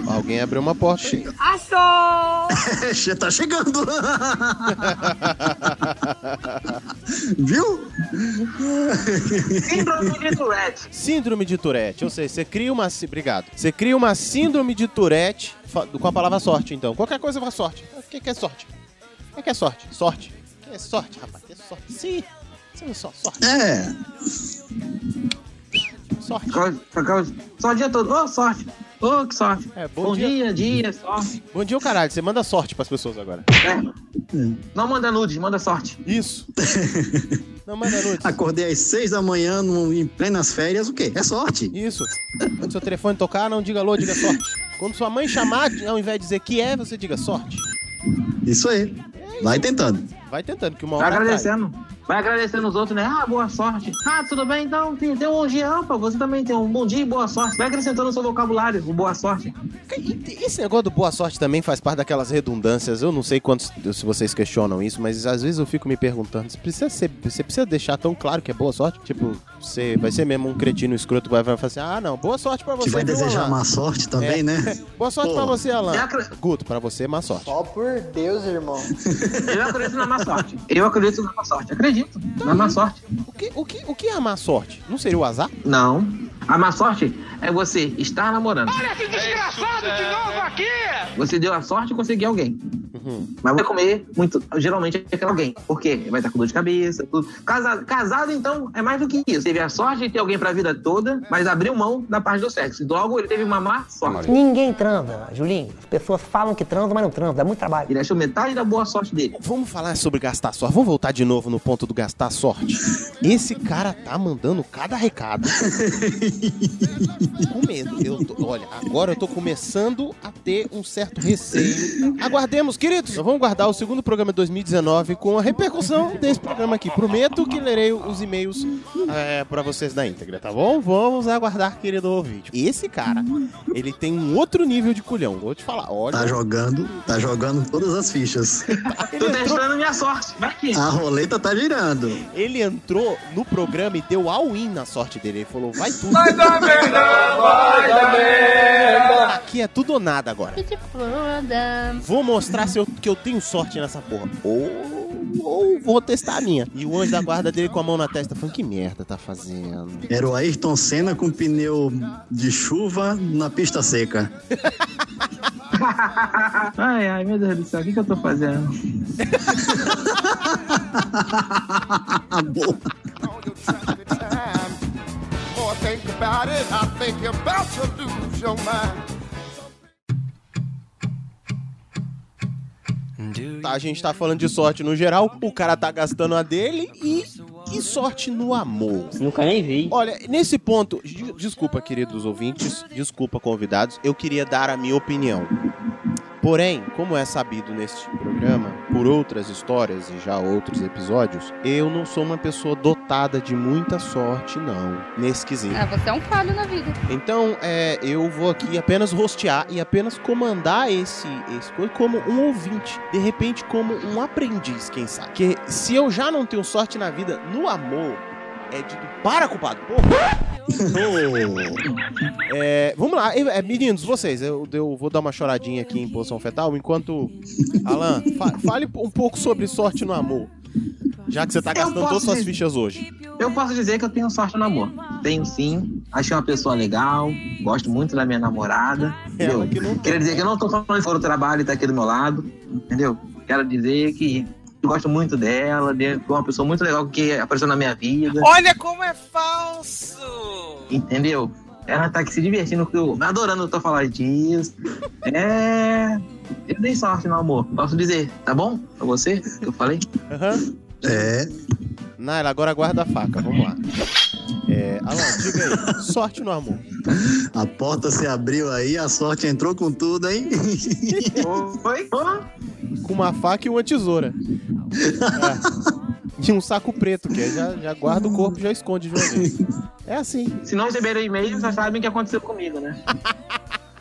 Alguém abriu uma porta. aí.
Achou!
Che- tá chegando. Viu?
Síndrome de Tourette.
Síndrome de Tourette. Ou seja, você cria uma. Obrigado. Você cria uma síndrome de Tourette com a palavra sorte, então. Qualquer coisa vai sorte. O que, que é sorte? O que, que é sorte? Sorte. O que é sorte, rapaz? Que é sorte? Sim. Sim, só sorte.
É.
Sorte.
Só, dia todo. Ô, sorte. Ô, que sorte.
É,
bom, dia, dia, sorte.
Bom dia, o caralho. Você manda sorte pras pessoas agora.
Não manda nudes, manda sorte.
Isso. Não manda nudes.
Acordei às seis da manhã no, em plenas férias, o quê? É sorte.
Isso. Quando seu telefone tocar, não diga alô, diga sorte. Quando sua mãe chamar, ao invés de dizer que é, você diga sorte.
Isso aí. Vai tentando.
Vai tentando, que uma
Vai
hora cai.
agradecendo. Vai agradecendo os outros, né? Ah, boa sorte. Ah, tudo bem, então tem, tem um bom dia. Opa, você também tem um bom dia e boa sorte. Vai acrescentando no seu vocabulário, o boa sorte.
Esse negócio do boa sorte também faz parte daquelas redundâncias. Eu não sei quantos se vocês questionam isso, mas às vezes eu fico me perguntando: você precisa, ser, você precisa deixar tão claro que é boa sorte? Tipo, você vai ser mesmo um cretino escroto que vai, vai falar assim: ah, não, boa sorte pra você.
Que vai
viu,
desejar
Alan?"
má sorte também,
É.
né?
Boa sorte
Pô.
pra você, Alan.
Acre-
Guto, pra você, má sorte.
Só por Deus, irmão.
Eu acredito na má sorte. Eu acredito na má sorte. Acredito na má sorte.
O que, o, que, o que é a má sorte? Não seria o azar?
Não. A má sorte é você estar namorando.
Olha esse desgraçado de novo aqui!
Você deu a sorte de conseguir alguém. Mas vai comer muito, geralmente é aquele alguém. Por quê? Vai estar com dor de cabeça, tudo. Casado, casado, então, é mais do que isso. Teve a sorte de ter alguém pra vida toda, mas abriu mão da parte do sexo. Logo, ele teve uma má sorte.
Ninguém transa, Julinho. As pessoas falam que transam, mas não transam. Dá muito trabalho.
Ele achou metade da boa sorte dele.
Vamos falar sobre gastar sorte. Vamos voltar de novo no ponto do gastar sorte. Esse cara tá mandando cada recado. com medo. Eu tô- olha, agora eu tô começando a ter um certo receio. Aguardemos, queridos. Nós vamos guardar o segundo programa de 2019 com a repercussão desse programa aqui. Prometo que lerei os e-mails é, para vocês na íntegra, tá bom? Vamos aguardar, querido ouvinte. Esse cara, ele tem um outro nível de culhão. Vou te falar. Olha.
Tá jogando, tá jogando todas as fichas.
Tô testando minha sorte. Vai aqui.
A roleta tá girando.
Ele entrou no programa e deu all-in na sorte dele. Ele falou, vai tudo.
Vai dar merda, vai dar merda.
Aqui é tudo ou nada agora. Vou mostrar se eu, que eu tenho sorte nessa porra. Oh. Ou vou testar a minha. E o anjo da guarda dele com a mão na testa falando, que merda tá fazendo?
Era o Ayrton Senna com pneu de chuva na pista seca.
ai, ai, meu Deus do céu, o que, que eu tô fazendo?
Boa.
More think about it, I think you're about to lose your mind.
Tá, a gente tá falando de sorte no geral, o cara tá gastando a dele e, e sorte no amor.
Nunca nem vi.
Olha, nesse ponto, de- desculpa, queridos ouvintes, desculpa, convidados, eu queria dar a minha opinião. Porém, como é sabido neste programa, por outras histórias e já outros episódios, eu não sou uma pessoa dotada de muita sorte, não, nesse quesito.
Ah, você é um falho na vida.
Então, é, eu vou aqui apenas rostear e apenas comandar esse, esse coisa como um ouvinte. De repente, como um aprendiz, quem sabe. Porque se eu já não tenho sorte na vida, no amor, é dito para, culpado. Porra! É, vamos lá, É, meninos, vocês, eu, eu vou dar uma choradinha aqui em posição fetal, enquanto. Alan, fa- fale um pouco sobre sorte no amor. Já que você tá gastando todas suas
dizer-
fichas hoje.
Eu posso dizer que eu tenho sorte no amor. Tenho sim. Achei uma pessoa legal. Gosto muito da minha namorada.
Ela
Entendeu?
que não
Quero dizer que eu não tô falando fora do trabalho e tá aqui do meu lado. Entendeu? Quero dizer que gosto muito dela. de- Foi uma pessoa muito legal que apareceu na minha vida.
Olha como é falso!
Entendeu? Ela tá aqui se divertindo, que eu adorando eu tô falando disso. É. Eu dei sorte no amor. Posso dizer, tá bom? Pra você? que Eu falei?
Aham.
É.
Naila, agora guarda a faca, vamos lá. É, Alan, diga aí, sorte no amor.
A porta se abriu aí, a sorte entrou com tudo, hein?
Oi?
Com uma faca e uma tesoura. É. E um saco preto, que aí já, já guarda o corpo e já esconde de uma vez. É assim.
Se não receberam e-mail, já sabem o que aconteceu comigo, né?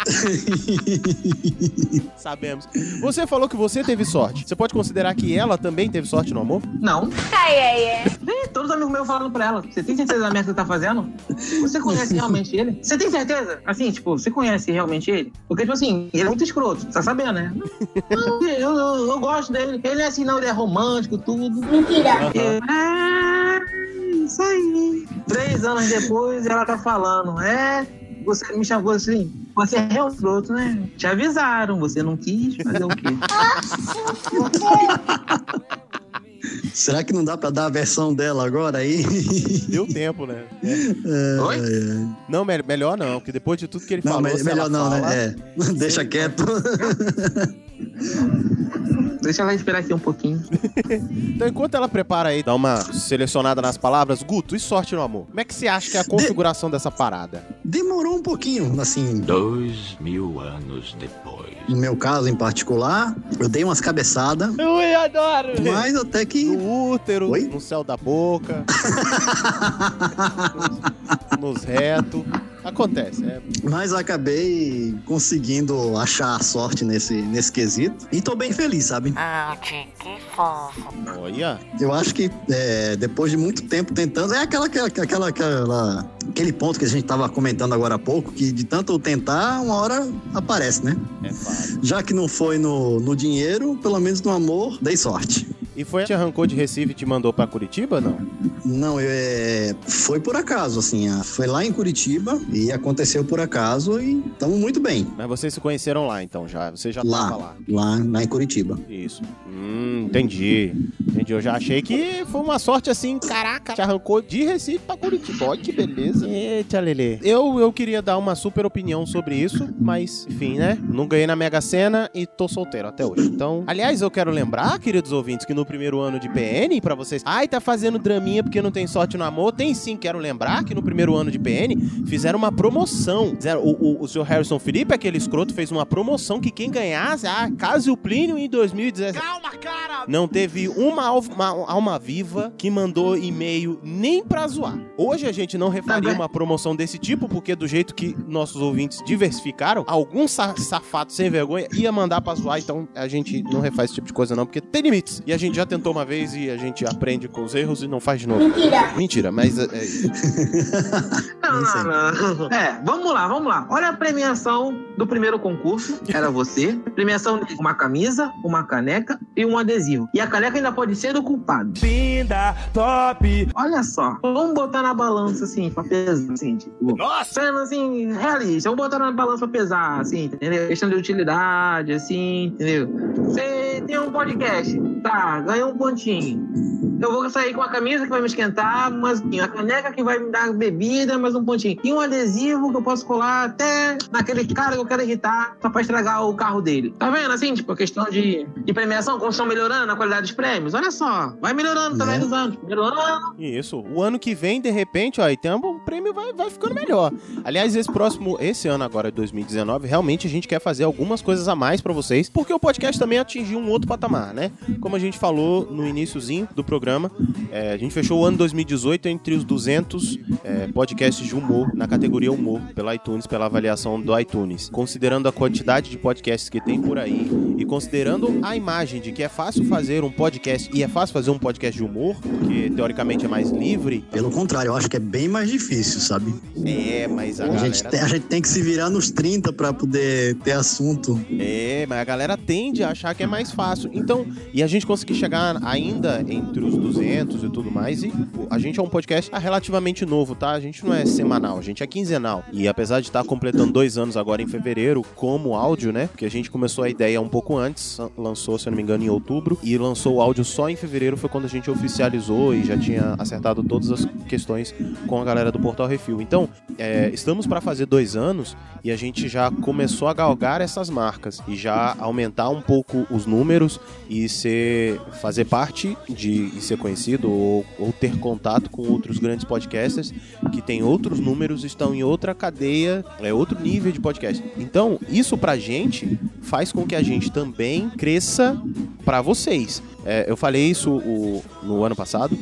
Sabemos. Você falou que você teve sorte. Você pode considerar que ela também teve sorte no amor?
Não.
Ai, ai, ai.
Todos os amigos meus falando pra ela. Você tem certeza da merda que você tá fazendo? Você conhece realmente ele? Você tem certeza? Assim, tipo, você conhece realmente ele? Porque, tipo assim, ele é muito escroto, você tá sabendo, né? Eu, eu, eu gosto dele. Ele é assim, não, ele é romântico, tudo.
Mentira.
Ah, isso aí. Três anos depois, ela tá falando, é. Você me chamou assim, você é um escroto, né? Te avisaram, você não quis fazer o quê?
Será que não dá pra dar a versão dela agora aí?
Deu tempo, né?
É,
Oi?
é.
Não, me- melhor não, porque depois de tudo que ele
Não,
falou,
me-
se
melhor
ela
não,
fala-
né? É. Deixa quieto.
Deixa ela esperar aqui um pouquinho.
Então, enquanto ela prepara aí, dá uma selecionada nas palavras, Guto, e sorte no amor? Como é que você acha que é a configuração dessa parada?
Demorou um pouquinho, assim,
Dois mil anos depois.
no meu caso em particular, eu dei umas cabeçadas,
Ui, adoro.
mas até que
No útero,
Oi?
no céu da boca, nos, nos retos. Acontece, é.
Mas acabei conseguindo achar a sorte nesse, nesse quesito. E tô bem feliz, sabe?
Ah, que fofo.
Olha.
Eu acho que é, depois de muito tempo tentando, é aquela, aquela, aquela, aquela- aquele ponto que a gente tava comentando agora há pouco, que de tanto tentar, uma hora aparece, né?
É fácil.
Já que não foi no, no dinheiro, pelo menos no amor, dei sorte.
E foi, te arrancou de Recife e te mandou pra Curitiba, não?
Não, eu, é, foi por acaso, assim, foi lá em Curitiba e aconteceu por acaso e estamos muito bem.
Mas vocês se conheceram lá, então, já. Você já tava
Lá,
lá.
lá, lá em Curitiba.
Isso. Hum, entendi. Entendi. Eu já achei que foi uma sorte assim, caraca, te arrancou de Recife pra Curitiba. Olha que beleza. Eita, Lelê. Eu, eu queria dar uma super opinião sobre isso, mas, enfim, né? Não ganhei na Mega Sena e tô solteiro até hoje. Então, aliás, eu quero lembrar, queridos ouvintes, que no primeiro ano de PN, pra vocês, ai, tá fazendo draminha porque não tem sorte no amor. Tem sim, quero lembrar que no primeiro ano de PN fizeram uma promoção. Fizeram, o, o, o senhor Harrison Felipe, aquele escroto, fez uma promoção que quem ganhasse, ah, Caso Plínio em 2017.
Calma, cara!
Não teve uma, al- uma alma viva que mandou e-mail nem pra zoar. Hoje a gente não refaria uma promoção desse tipo, porque do jeito que nossos ouvintes diversificaram, algum sa- safado sem vergonha ia mandar pra zoar, então a gente não refaz esse tipo de coisa não, porque tem limites. E a gente já tentou uma vez e a gente aprende com os erros e não faz de novo.
Mentira.
Mentira, mas. É, é...
Não, não, não. É, vamos lá, vamos lá. Olha a premiação do primeiro concurso. Era você. Premiação de uma camisa, uma caneca e um adesivo. E a caneca ainda pode ser do culpado.
Linda, top.
Olha só. Vamos botar na balança, assim, pra pesar, assim, tipo.
Nossa!
Sendo, assim, realista. Vamos botar na balança pra pesar, assim, entendeu? Questão de utilidade, assim, entendeu? Você tem um podcast. Tá, ganhou um pontinho. Eu vou sair com a camisa que vai me esquentar, mas a caneca que vai me dar bebida, mais um pontinho. E um adesivo que eu posso colar até naquele cara que eu quero irritar, só pra estragar o carro dele. Tá vendo? Assim, tipo, a questão de, de premiação, como estão melhorando a qualidade dos prêmios. Olha só, vai melhorando também
É.
dos anos. Primeiro ano.
Isso. O ano que vem, de repente, ó, então o prêmio vai, vai ficando melhor. Aliás, esse próximo, esse ano agora, 2019, realmente a gente quer fazer algumas coisas a mais pra vocês, porque o podcast também atingiu um outro patamar, né? Como a gente falou no iníciozinho do programa, é, a gente fechou o ano 2018 entre os 200 é, podcasts de humor na categoria humor pela iTunes, pela avaliação do iTunes. Considerando a quantidade de podcasts que tem por aí e considerando a imagem de que é fácil fazer um podcast e é fácil fazer um podcast de humor, que teoricamente é mais livre.
Pelo contrário, eu acho que é bem mais difícil, sabe?
É, mas a,
A,
galera...
gente, tem, a gente tem que se virar nos 30 pra poder ter assunto.
É, mas a galera tende a achar que é mais fácil. Então, e a gente conseguir chegar ainda entre os 200 e tudo mais, e a gente é um podcast relativamente novo, tá? A gente não é semanal, a gente é quinzenal. E apesar de estar completando dois anos agora em fevereiro, como áudio, né? Porque a gente começou a ideia um pouco antes, lançou, se eu não me engano, em outubro, e lançou o áudio só em fevereiro, foi quando a gente oficializou e já tinha acertado todas as questões com a galera do Portal Refil. Então, é, estamos para fazer dois anos e a gente já começou a galgar essas marcas e já aumentar um pouco os números e ser fazer parte de e ser conhecido ou, ou ter contato com outros grandes podcasters que têm outros números estão em outra cadeia é outro nível de podcast então isso pra gente faz com que a gente também cresça para vocês É, eu falei isso o- no ano passado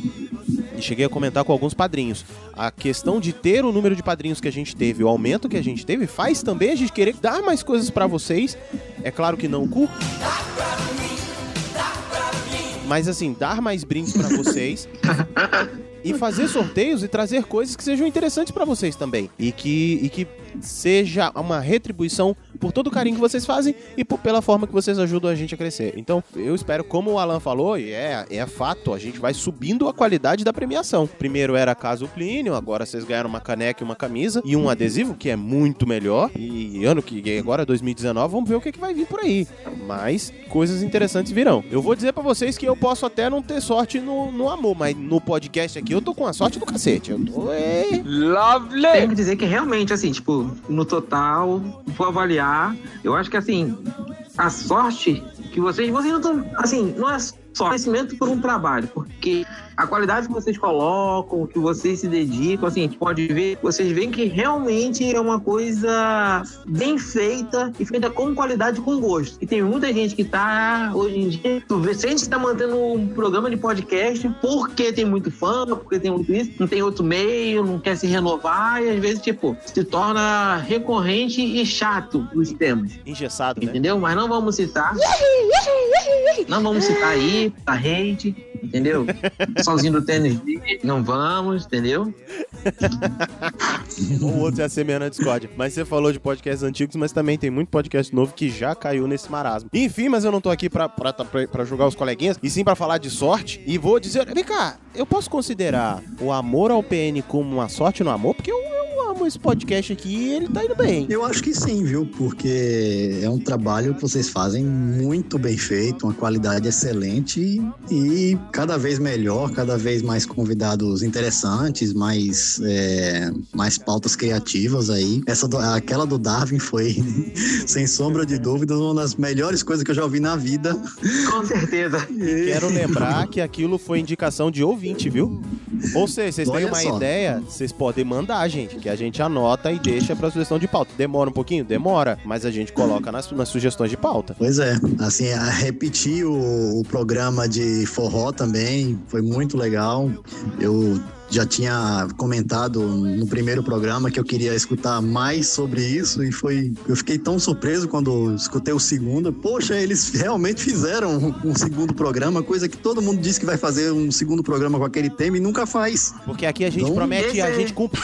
e cheguei a comentar com alguns padrinhos. A questão de ter o número de padrinhos que a gente teve, o aumento que a gente teve, faz também a gente querer dar mais coisas pra vocês. É claro que não o cu. Mas assim, dar mais brindes pra vocês. E fazer sorteios e trazer coisas que sejam interessantes pra vocês também. E que, e que seja uma retribuição por todo o carinho que vocês fazem e por- pela forma que vocês ajudam a gente a crescer. Então, eu espero, como o Alan falou, e é, é fato, a gente vai subindo a qualidade da premiação. Primeiro era Caso Plínio, agora vocês ganharam uma caneca e uma camisa e um adesivo, que é muito melhor. E ano que agora, 2019, vamos ver o que, que vai vir por aí. Mas coisas interessantes virão. Eu vou dizer pra vocês que eu posso até não ter sorte no, no amor, mas no podcast aqui eu tô com a sorte do cacete. Eu tô. é,
Lovely! Tenho que dizer que realmente, assim, tipo, no total, vou avaliar, eu acho que, assim, a sorte que vocês, vocês não estão, assim, não é só conhecimento por um trabalho, porque a qualidade que vocês colocam, que vocês se dedicam, assim, a gente pode ver, vocês veem que realmente é uma coisa bem feita e feita com qualidade, com gosto. E tem muita gente que tá, hoje em dia, tu vê, se a gente tá mantendo um programa de podcast porque tem muito fã, porque tem muito isso, não tem outro meio, não quer se renovar e às vezes, tipo, se torna recorrente e chato os temas.
Engessado, né?
Entendeu? Mas não vamos citar. Não vamos citar aí, a hate, entendeu? Sozinho do tênis, não vamos, entendeu?
o outro ser meia na Discord. Mas você falou de podcasts antigos, mas também tem muito podcast novo que já caiu nesse marasmo. Enfim, mas eu não tô aqui pra, pra, pra, pra jogar os coleguinhas, e sim pra falar de sorte. E vou dizer, vem cá, eu posso considerar o amor ao PN como uma sorte no amor? Porque eu, eu amo esse podcast aqui e ele tá indo bem.
Eu acho que sim, viu? Porque é um trabalho que vocês fazem muito bem feito, uma qualidade excelente e, e cada vez melhor, cada vez mais convidados interessantes, mais, é, mais pautas criativas aí. Essa do- aquela do Darwin foi, sem sombra de dúvidas, uma das melhores coisas que eu já ouvi na vida.
Com certeza.
Quero lembrar que aquilo foi indicação de ouvinte, viu? Ou seja, vocês têm uma
só.
ideia, vocês podem mandar, gente, que a gente anota e deixa pra sugestão de pauta. Demora um pouquinho? Demora, mas a gente coloca nas, nas sugestões de pauta.
Pois é, assim, repetir o, o programa de forró também foi muito legal. Eu já tinha comentado no primeiro programa que eu queria escutar mais sobre isso e foi. Eu fiquei tão surpreso quando escutei o segundo. Poxa, eles realmente fizeram um, segundo programa, coisa que todo mundo diz que vai fazer um segundo programa com aquele tema e nunca faz.
Porque aqui a gente
Então,
promete e a gente cumpre.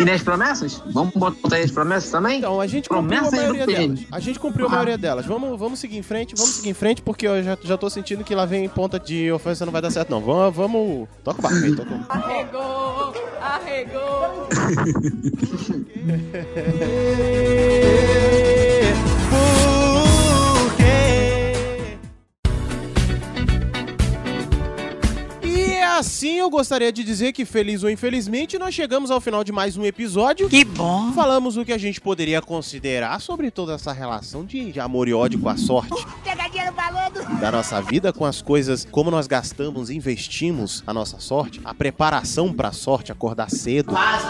E nas promessas? Vamos botar aí as promessas também?
Então, a gente cumpriu a
Promessa aí do
maioria delas. A gente cumpriu a
Ah.
maioria delas. Vamos, vamos seguir em frente, vamos seguir em frente, porque eu já, já tô sentindo que lá vem ponta de ofensa não vai dar certo, não. Vamos. vamos... Toca o barco aí, toca o barco.
Arregou, arregou.
assim eu gostaria de dizer que, feliz ou infelizmente, nós chegamos ao final de mais um episódio.
Que bom.
Falamos o que a gente poderia considerar sobre toda essa relação de, de amor e ódio com a sorte.
Pegadinha no balão.
da nossa vida com as coisas, como nós gastamos, investimos a nossa sorte, a preparação pra sorte, acordar cedo. Mas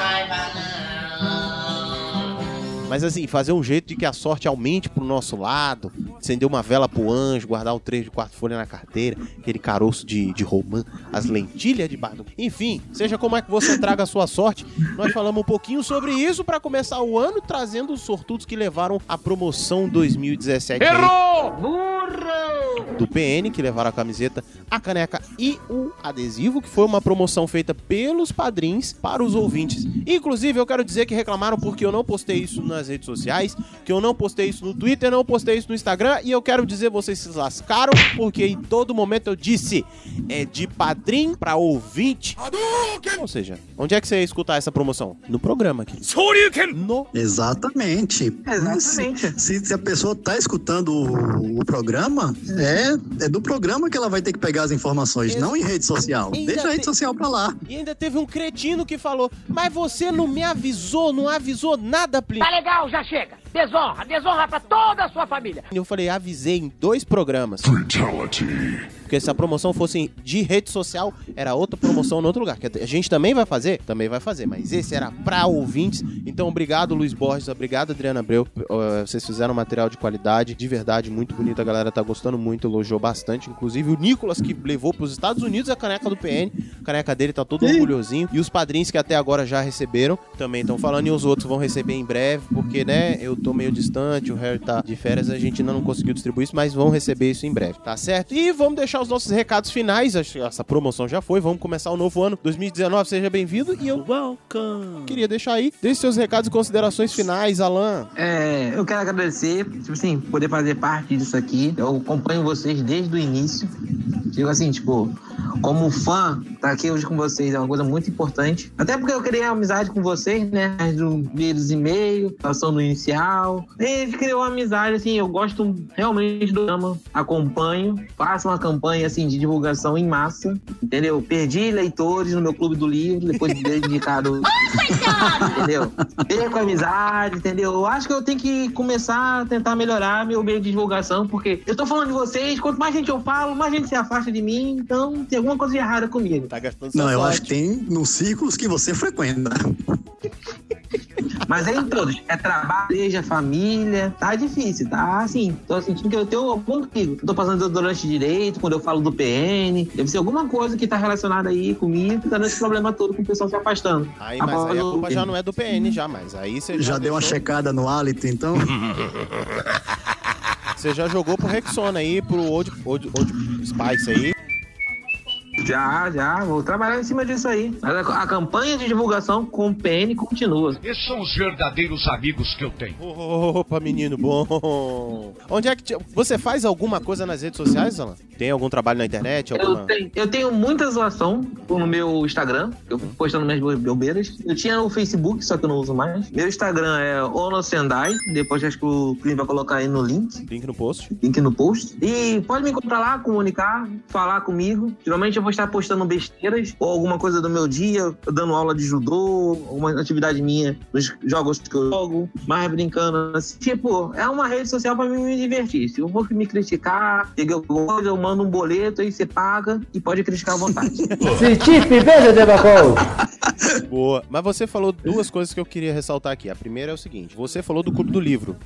assim, fazer um jeito de que a sorte aumente pro nosso lado, acender uma vela pro anjo, guardar o trecho de quarto folha na carteira, aquele caroço de, de romã, as lentilhas de bardo. Enfim, seja como é que você traga a sua sorte, nós falamos um pouquinho sobre isso pra começar o ano, trazendo os sortudos que levaram a promoção 2017 aí
Errou! Burro!
do PN, que levaram a camiseta, a caneca e o adesivo, que foi uma promoção feita pelos padrinhos para os ouvintes. Inclusive, eu quero dizer que reclamaram porque eu não postei isso nas redes sociais, que eu não postei isso no Twitter, não postei isso no Instagram, e eu quero dizer, vocês se lascaram, porque em todo momento eu disse, é de padrinho para ouvinte. Ou seja, onde é que você ia escutar essa promoção? No programa aqui. No
Exatamente.
Exatamente.
Se, se a pessoa tá escutando o, o programa, é, é do programa que ela vai ter que pegar as informações, não em rede social. Deixa a rede social pra lá.
E ainda teve um cretino que falou: Mas você não me avisou, não avisou nada, Plínio.
Tá legal, já chega. Desonra, desonra pra toda a sua família.
Eu falei, avisei em dois programas. Porque se a promoção fosse de rede social, era outra promoção em outro lugar. Que a gente também vai fazer? Também vai fazer, mas esse era pra ouvintes. Então, obrigado, Luiz Borges, obrigado, Adriana Abreu. Vocês fizeram material de qualidade, de verdade, muito bonito. A galera tá gostando muito, elogiou bastante. Inclusive, o Nicolas, que levou pros Estados Unidos a caneca do PN. A caneca dele tá todo orgulhosinho. E os padrinhos que até agora já receberam também estão falando. E os outros vão receber em breve, porque, né, eu tô meio distante, o Harry tá de férias, a gente ainda não conseguiu distribuir isso, mas vão receber isso em breve, tá certo? E vamos deixar os nossos recados finais. Acho que Essa promoção já foi. Vamos começar o novo ano 2019. Seja bem-vindo. E eu welcome. queria deixar aí, deixe seus recados e considerações finais, Alan.
É, eu quero agradecer, tipo assim, poder fazer parte disso aqui. Eu acompanho vocês desde o início. Digo assim, tipo, como fã, tá aqui hoje com vocês é uma coisa muito importante. Até porque eu criei amizade com vocês, né? Do vírus e-mail, ação do inicial. E criou uma amizade, assim, eu gosto realmente do programa, acompanho, faço uma campanha, assim, de divulgação em massa, entendeu? Perdi leitores no meu clube do livro, depois de dedicado entendeu? Perco a amizade, entendeu? Eu acho que eu tenho que começar a tentar melhorar meu meio de divulgação, porque eu tô falando de vocês, quanto mais gente eu falo, mais gente se afasta de mim, então tem alguma coisa de errada comigo.
Tá gastando
Não, eu acho que tem nos círculos que você frequenta.
Mas é em todos. É trabalho, seja família. Tá difícil, tá assim. Tô sentindo que eu tenho algum perigo. Tô passando desodorante direito, quando eu falo do PN. Deve ser alguma coisa que tá relacionada aí comigo, dando esse problema todo com o pessoal se afastando.
Aí, mas aí a culpa já não é do PN, já, mas aí você já,
Já deu uma checada no hálito, então?
Você já jogou pro Rexona aí, pro Old, Old, Old Spice aí.
Já, já, vou trabalhar em cima disso aí. Mas A, a campanha de divulgação com o PN continua.
Esses são os verdadeiros amigos que eu tenho.
Opa, menino bom. Onde é que te- você faz alguma coisa nas redes sociais, Alan? Tem algum trabalho na internet? Alguma...
Eu tenho, eu tenho muita zoação no meu Instagram, eu fico postando minhas bobeiras. Eu tinha no Facebook, só que eu não uso mais. Meu Instagram é Onosendai, depois acho que o Clean vai colocar aí no link.
Link no post.
Link no post. E pode me encontrar lá, comunicar, falar comigo. Geralmente eu vou estar postando besteiras ou alguma coisa do meu dia, dando aula de judô, alguma atividade minha nos jogos que eu jogo, mais brincando. Assim. Tipo, é uma rede social pra mim me divertir. Se eu vou me criticar, peguei alguma coisa, eu mando um boleto aí você paga e pode criticar à vontade.
Se te beija de bacol.
Boa. Mas você falou duas coisas que eu queria ressaltar aqui. A primeira é o seguinte: você falou do Clube do Livro.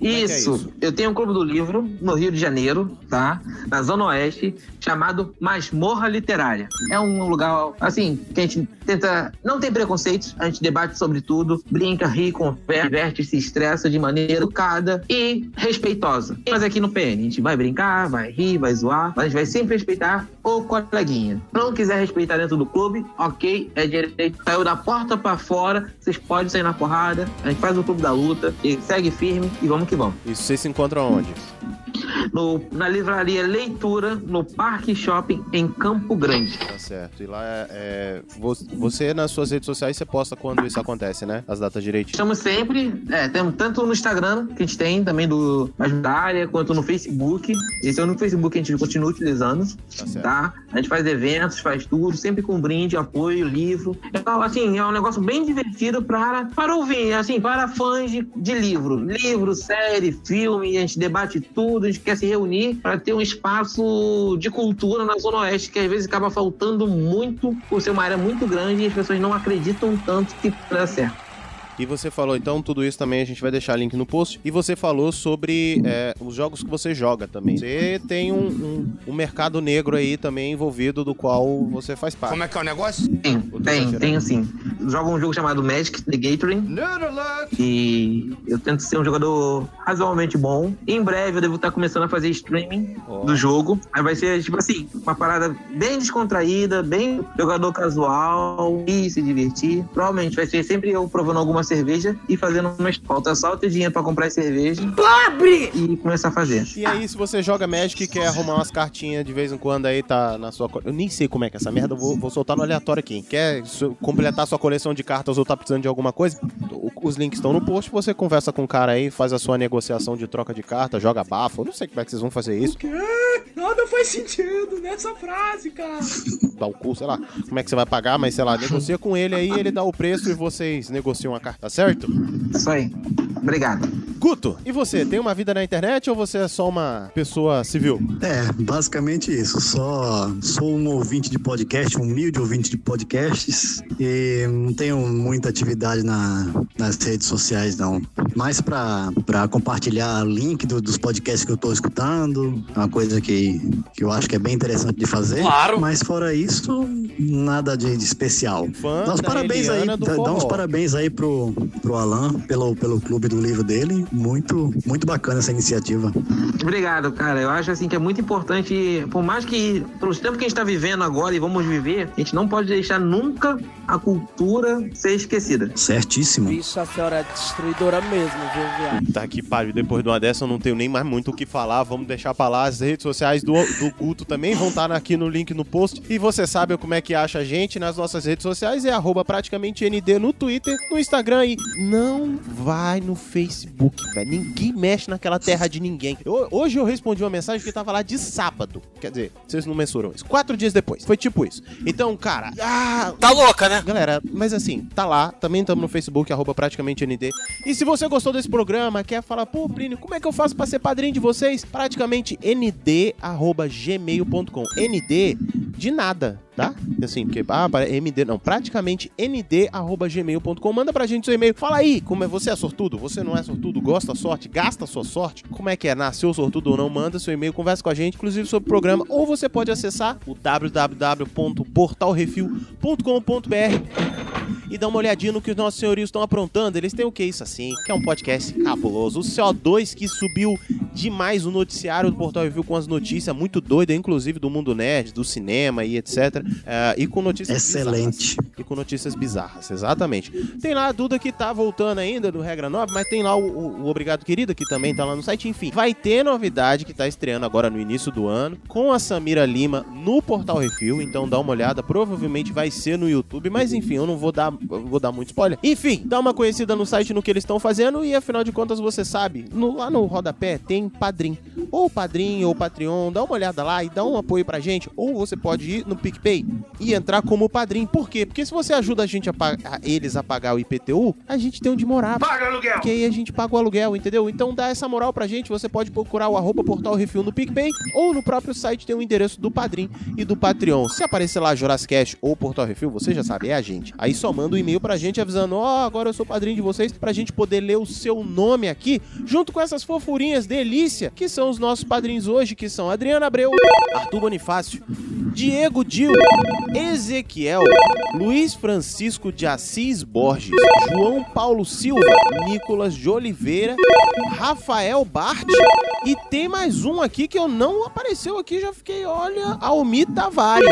Isso. É é isso? Eu tenho um Clube do Livro no Rio de Janeiro, tá? Na Zona Oeste, chamado Masmorra Literária. É um lugar, assim, que a gente tenta. Não tem preconceitos, a gente debate sobre tudo, brinca, ri, converte, se estressa de maneira educada e respeitosa. Mas aqui no PN, a gente vai brincar, vai rir, vai zoar, mas a gente vai sempre respeitar o coleguinha. Não quiser respeitar dentro do clube, ok, é direito. Saiu da porta para fora, vocês podem sair na porrada, a gente faz o clube da luta, e segue firme e vamos que vamos.
Isso vocês se encontram onde?
no, na livraria Leitura, no Parque Shopping, em Campo Grande.
Tá certo. E lá é, é você, nas suas redes sociais, você posta quando isso acontece, né? As datas direitinho.
Estamos sempre, é, temos tanto no Instagram, que a gente tem também do área, quanto no Facebook. Esse é o único Facebook que a gente continua utilizando, tá, tá? A gente faz eventos, faz tudo, sempre com brinde, apoio, livro. Assim, é um negócio bem divertido para, para ouvir, assim, para fãs de, de livro. Livro, série, filme, a gente debate tudo, a gente quer se reunir para ter um espaço de cultura na Zona Oeste, que às vezes acaba faltando muito por ser uma área muito grande e as pessoas não acreditam tanto que dá certo.
E você falou, então, tudo isso também a gente vai deixar link no post. E você falou sobre é, os jogos que você joga também. Você tem um, um, um, mercado negro aí também envolvido, do qual você faz parte.
Como é que é o negócio? Tem, tem, tem sim. Jogo um jogo chamado Magic The Gathering. E eu tento ser um jogador razoavelmente bom. Em breve eu devo estar começando a fazer streaming oh. do jogo. Aí vai ser, tipo assim, uma parada bem descontraída, bem jogador casual e se divertir. Provavelmente vai ser sempre eu provando alguma uma cerveja e fazendo uma falta só ter dinheiro pra comprar cerveja. Pobre! E começar a fazer.
E aí, se você joga Magic e quer arrumar umas cartinhas de vez em quando aí, tá na sua. Eu nem sei como é que é essa merda, eu vou, vou soltar no aleatório aqui. Quer completar sua coleção de cartas ou tá precisando de alguma coisa? Os links estão no post, você conversa com o cara aí, faz a sua negociação de troca de carta, joga bafo. Eu não sei como é que vocês vão fazer isso. O
quê? Nada faz sentido nessa frase, cara.
Dá o cu, sei lá, como é que você vai pagar, mas sei lá, negocia com ele aí, ele dá o preço e vocês negociam a carta, tá certo?
Isso aí. Obrigado.
Guto, e você? Tem uma vida na internet ou você é só uma pessoa civil?
É, basicamente isso. Só sou um ouvinte de podcast, um humilde ouvinte de podcasts e não tenho muita atividade na, nas redes sociais, não. Mais pra, pra compartilhar link do, dos podcasts que eu tô escutando, uma coisa que, que eu acho que é bem interessante de fazer.
Claro!
Mas fora isso, nada de, de especial. Fã dá uns parabéns aí, dá, dá uns parabéns aí pro, pro Alan pelo, pelo clube do livro dele. Muito, muito bacana essa iniciativa.
Obrigado, cara. Eu acho assim que é muito importante, por mais que, pelos tempos que a gente está vivendo agora e vamos viver, a gente não pode deixar nunca a cultura ser esquecida.
Certíssimo.
Isso a senhora é destruidora mesmo, viu, viado?
Tá aqui, pariu. Depois de uma dessa eu não tenho nem mais muito o que falar. Vamos deixar pra lá. As redes sociais do, do Guto também vão estar aqui no link no post. E você sabe como é que acha a gente nas nossas redes sociais. É arroba praticamente ND no Twitter, no Instagram e não vai no Facebook, velho. Ninguém mexe naquela terra de ninguém. Eu, hoje eu respondi uma mensagem que tava lá de sábado. Quer dizer, vocês não mensuram isso. Quatro dias depois. Foi tipo isso. Então, cara. Ah,
tá louca, né?
Galera, mas assim, tá lá. Também estamos no Facebook, arroba praticamente ND. E se você gostou desse programa, quer falar, pô, Plínio, como é que eu faço pra ser padrinho de vocês? Praticamente nd, arroba gmail.com. ND de nada tá? Assim, porque, ah, MD, não, praticamente nd.gmail.com. Manda pra gente seu e-mail. Fala aí, como é você é sortudo? Você não é sortudo? Gosta sorte? Gasta sua sorte? Como é que é? Nasceu sortudo ou não? Manda seu e-mail, conversa com a gente, inclusive sobre o programa. Ou você pode acessar o www.portalrefil.com.br e dar uma olhadinha no que os nossos senhorios estão aprontando. Eles têm o que isso assim, que é um podcast cabuloso. O CO2 que subiu demais o noticiário do Portal Review com as notícias muito doidas, inclusive do mundo nerd, do cinema e etc. Uh, e com notícias
Excelente.
Bizarras. E com notícias bizarras, exatamente. Tem lá a Duda que tá voltando ainda do Regra Nova, mas tem lá o, o, o Obrigado Querida, que também tá lá no site. Enfim, vai ter novidade que tá estreando agora no início do ano, com a Samira Lima no Portal Refil, então dá uma olhada. Provavelmente vai ser no YouTube, mas enfim, eu não vou dar, vou dar muito spoiler. Enfim, dá uma conhecida no site no que eles estão fazendo e afinal de contas você sabe, no, lá no rodapé tem Padrim. ou Padrim ou Patreon, dá uma olhada lá e dá um apoio pra gente. Ou você pode ir no PicPay e entrar como Padrim. Por quê? Porque se você ajuda a gente a, a eles a pagar o IPTU, a gente tem onde morar.
Paga aluguel!
Porque aí a gente paga o aluguel, entendeu? Então dá essa moral pra gente. Você pode procurar o arroba Portal Refil no PicPay ou no próprio site tem o endereço do Padrim e do Patreon. Se aparecer lá Jurassic ou Portal Refil, você já sabe, é a gente. Aí só manda um e-mail pra gente avisando: ó, oh, agora eu sou padrinho de vocês, pra gente poder ler o seu nome aqui, junto com essas fofurinhas delícia, que são os nossos padrinhos hoje, que são Adriana Abreu, Arthur Bonifácio, Diego Dil, Ezequiel, Luiz Francisco de Assis Borges, João Paulo Silva, Nicolas de Oliveira, Rafael Bart e tem mais um aqui que eu não apareceu aqui, já fiquei, olha, Almi Tavares,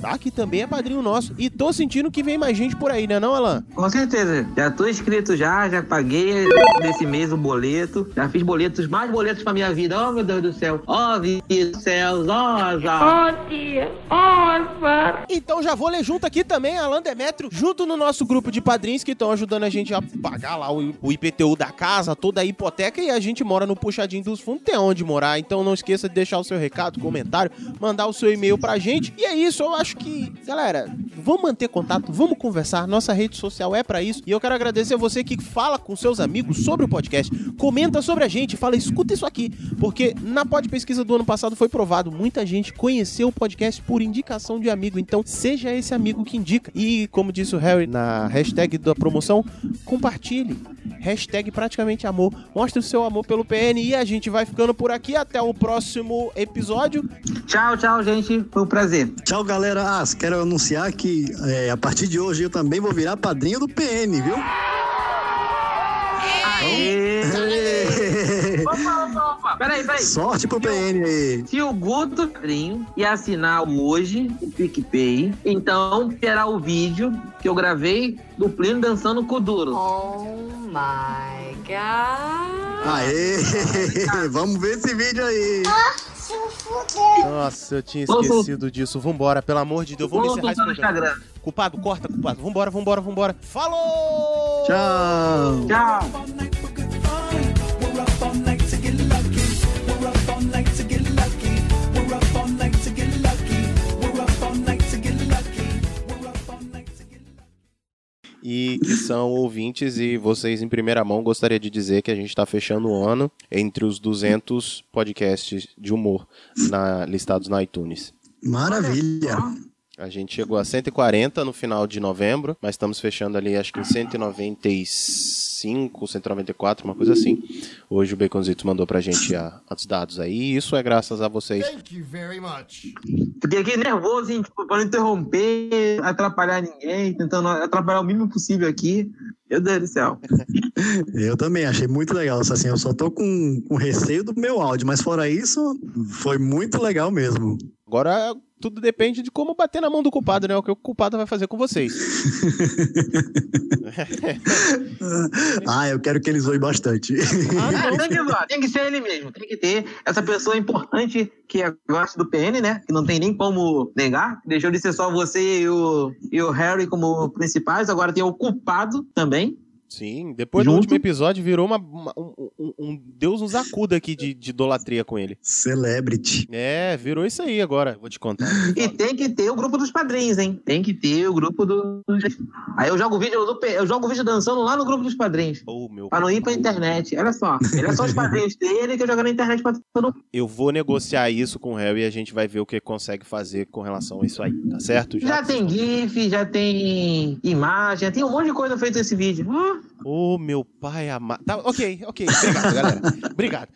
tá? Que também é padrinho nosso. E tô sentindo que vem mais gente por aí, né não, Alan?
Com certeza. Já tô inscrito já, já paguei nesse mês o boleto. Já fiz boletos, mais boletos pra minha vida. Oh, meu Deus do céu. Ó, oh, vida céus, ó.
Oh, tia. Oh,
Então já vou ler junto aqui também, Alan Demetrio, junto no nosso grupo de padrinhos que estão ajudando a gente a pagar lá o, o IPTU da casa, toda a hipoteca e a gente mora no puxadinho dos fundos, tem onde morar. Então não esqueça de deixar o seu recado, comentário, mandar o seu e-mail pra gente. E é isso, eu acho que, galera, vamos manter contato, vamos conversar. Nossa rede social é para isso. E eu quero agradecer a você que fala com seus amigos sobre o podcast, comenta sobre a gente, fala, escuta isso aqui, porque na pod pesquisa do ano passado foi provado, muita gente conheceu o podcast por indicação de amigo. Então seja esse amigo que indica. E como disse o Harry na hashtag da promoção, compartilhe. Hashtag praticamente amor. Mostre o seu amor pelo PN e a gente vai ficando por aqui. Até o próximo episódio.
Tchau, tchau, gente. Foi um prazer.
Tchau, galera. Ah, quero anunciar que é, a partir de hoje eu também vou virar padrinho do PN, viu?
Aê! Opa, opa, opa. Peraí, peraí.
Sorte pro PN aí.
Se o Guto padrinho e assinar hoje o PicPay, então terá o vídeo que eu gravei do Plínio dançando com o Duro.
Oh my god.
Aê! Vamos ver esse vídeo aí.
Nossa, eu tinha esquecido disso. Vambora, pelo amor de Deus. Vamos encerrar esse programa. Culpado, corta, culpado. Vambora, vambora, vambora. Falou!
Tchau!
Tchau!
E que são ouvintes e vocês em primeira mão gostaria de dizer que a gente está fechando o ano entre os 200 podcasts de humor na, listados na iTunes.
Maravilha!
A gente chegou a 140 no final de novembro, mas estamos fechando ali acho que em 195, 194, uma coisa assim. Hoje o Baconzitos mandou pra gente a, os dados aí, e isso é graças a vocês.
Thank you very much.
Fiquei aqui nervoso, hein, tipo, pra não interromper, atrapalhar ninguém, tentando atrapalhar o mínimo possível aqui. Meu Deus do céu.
Eu também achei muito legal. Assim, eu só tô com, com receio do meu áudio, mas fora isso, foi muito legal mesmo.
Agora tudo depende de como bater na mão do culpado, né? O que o culpado vai fazer com vocês.
ah, eu quero que eles zoem bastante.
Ah, tem, que zoar, tem que ser ele mesmo. Tem que ter essa pessoa importante que gosta do PN, né? Que não tem nem como negar. Deixou de ser só você e o, e o Harry como principais. Agora tem o culpado também.
Sim, depois Junto. do último episódio virou uma, uma um, um, um, Deus nos acuda aqui de, de, idolatria com ele.
Celebrity.
É, virou isso aí agora, vou te contar.
E tem que ter o grupo dos padrinhos, hein? Tem que ter o grupo dos. Aí eu jogo o vídeo do, eu jogo o vídeo dançando lá no grupo dos padrinhos.
Oh, meu
pra não ir pra internet. Olha só. Ele é só os padrinhos dele que eu jogo na internet pra todo
Eu vou negociar isso com o Harry e a gente vai ver o que consegue fazer com relação a isso aí, tá certo?
Já, já tem GIF, já tem imagem, já tem um monte de coisa feita nesse vídeo. Hum?
Ô, oh, meu pai amado. Tá, ok, ok. Obrigado, galera. Obrigado.